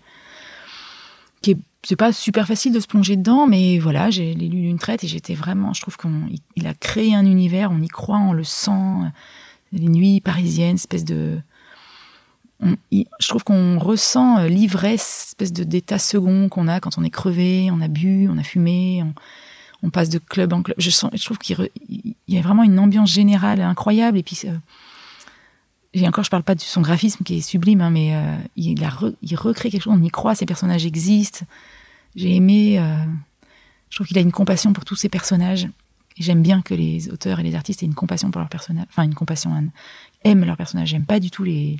qui est, c'est pas super facile de se plonger dedans, mais voilà, j'ai lu d'une traite et j'étais vraiment, je trouve qu'il a créé un univers, on y croit, on le sent les nuits parisiennes, espèce de. je trouve qu'on ressent euh, l'ivresse, espèce de d'état second qu'on a quand on est crevé, on a bu, on a fumé, on, passe de club en club. Je, sens, trouve qu'il y a vraiment une ambiance générale incroyable. Et puis, euh, et encore, je parle pas de son graphisme qui est sublime, hein, mais euh, il, recrée quelque chose, on y croit, ces personnages existent. J'ai aimé. je trouve qu'il a une compassion pour tous ces personnages j'aime bien que les auteurs et les artistes aient une compassion pour leur personnage, enfin une compassion, aiment leur personnage. J'aime pas du tout les,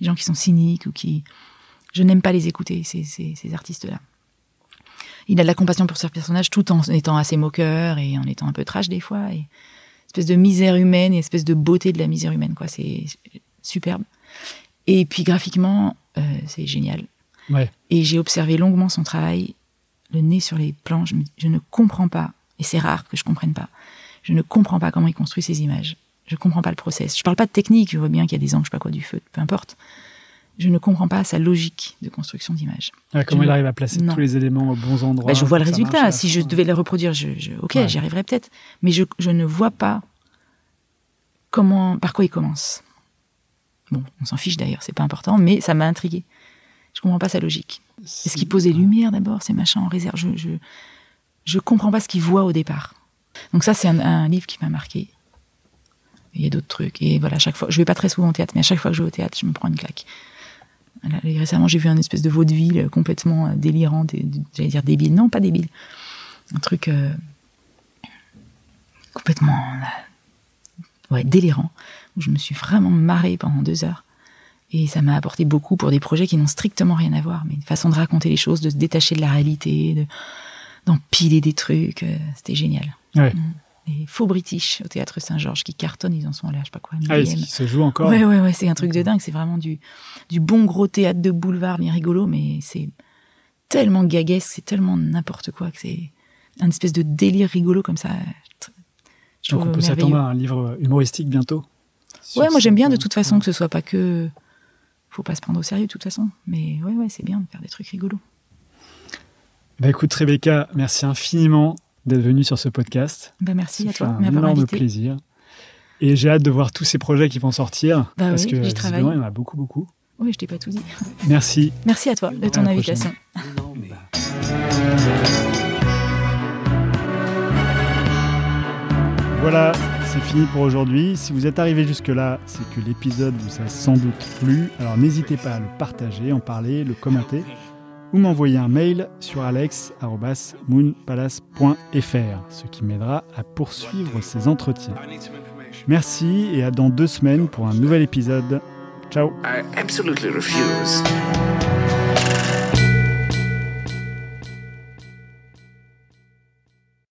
gens qui sont cyniques ou qui. Je n'aime pas les écouter, ces, artistes-là. Il a de la compassion pour ses personnages tout en étant assez moqueur et en étant un peu trash des fois. Et espèce de misère humaine et espèce de beauté de la misère humaine, quoi. C'est superbe. Et puis graphiquement, euh, c'est génial. Ouais. Et j'ai observé longuement son travail, le nez sur les planches. je ne comprends pas et c'est rare que je comprenne pas. Je ne comprends pas comment il construit ces images. Je comprends pas le process. Je parle pas de technique, je vois bien qu'il y a des angles, je sais pas quoi, du feu, peu importe. Je ne comprends pas sa logique de construction d'image. comment il arrive à placer tous les éléments aux bons endroits bah, Je vois le résultat. Si je devais les reproduire, je, ok, j'y arriverais peut-être. Mais je, je ne vois pas comment, par quoi il commence. Bon, on s'en fiche d'ailleurs, c'est pas important, mais ça m'a intrigué. Je comprends pas sa logique. Est-ce qu'il pose les lumières d'abord, ces machins en réserve? Je, je, je comprends pas ce qu'il voit au départ. Donc ça, c'est un, livre qui m'a marqué. Il y a d'autres trucs. Et voilà, chaque fois, je vais pas très souvent au théâtre, mais à chaque fois que je vais au théâtre, je me prends une claque. Récemment, j'ai vu un espèce de vaudeville complètement euh, délirant, j'allais dire débile. Non, pas débile. Un truc euh, complètement euh, ouais, délirant, où je me suis vraiment marrée pendant deux heures. Et ça m'a apporté beaucoup pour des projets qui n'ont strictement rien à voir, mais une façon de raconter les choses, de se détacher de la réalité, de, d'empiler des trucs. Euh, c'était génial. Ouais. Les faux British au théâtre Saint-Georges qui cartonnent, ils en sont là, je sais pas quoi. Ah, qui se joue encore. Ouais, ouais, ouais, c'est un truc de dingue. C'est vraiment du, du bon gros théâtre de boulevard, bien rigolo, mais c'est tellement gaguesque, c'est tellement n'importe quoi que c'est un espèce de délire rigolo comme ça. Donc on peut s'attendre à un livre humoristique bientôt. Ouais, moi j'aime bien de toute façon que ce soit pas que. Faut pas se prendre au sérieux de toute façon. Mais ouais, ouais, c'est bien de faire des trucs rigolos. Bah écoute Rebecca, merci infiniment d'être venue sur ce podcast. Bah merci à toi. Un énorme plaisir. Et j'ai hâte de voir tous ces projets qui vont sortir. Bah parce oui, que visiblement, il y en a beaucoup, beaucoup. Oui, je t'ai pas tout dit. Merci. Merci à toi de ton invitation. Voilà, c'est fini pour aujourd'hui. Si vous êtes arrivé jusque-là, c'est que l'épisode vous a sans doute plu. Alors n'hésitez pas à le partager, en parler, le commenter. Ou m'envoyer un mail sur alex.moonpalace.fr, ce qui m'aidera à poursuivre ces entretiens. Merci et à dans deux semaines pour un nouvel épisode. Ciao.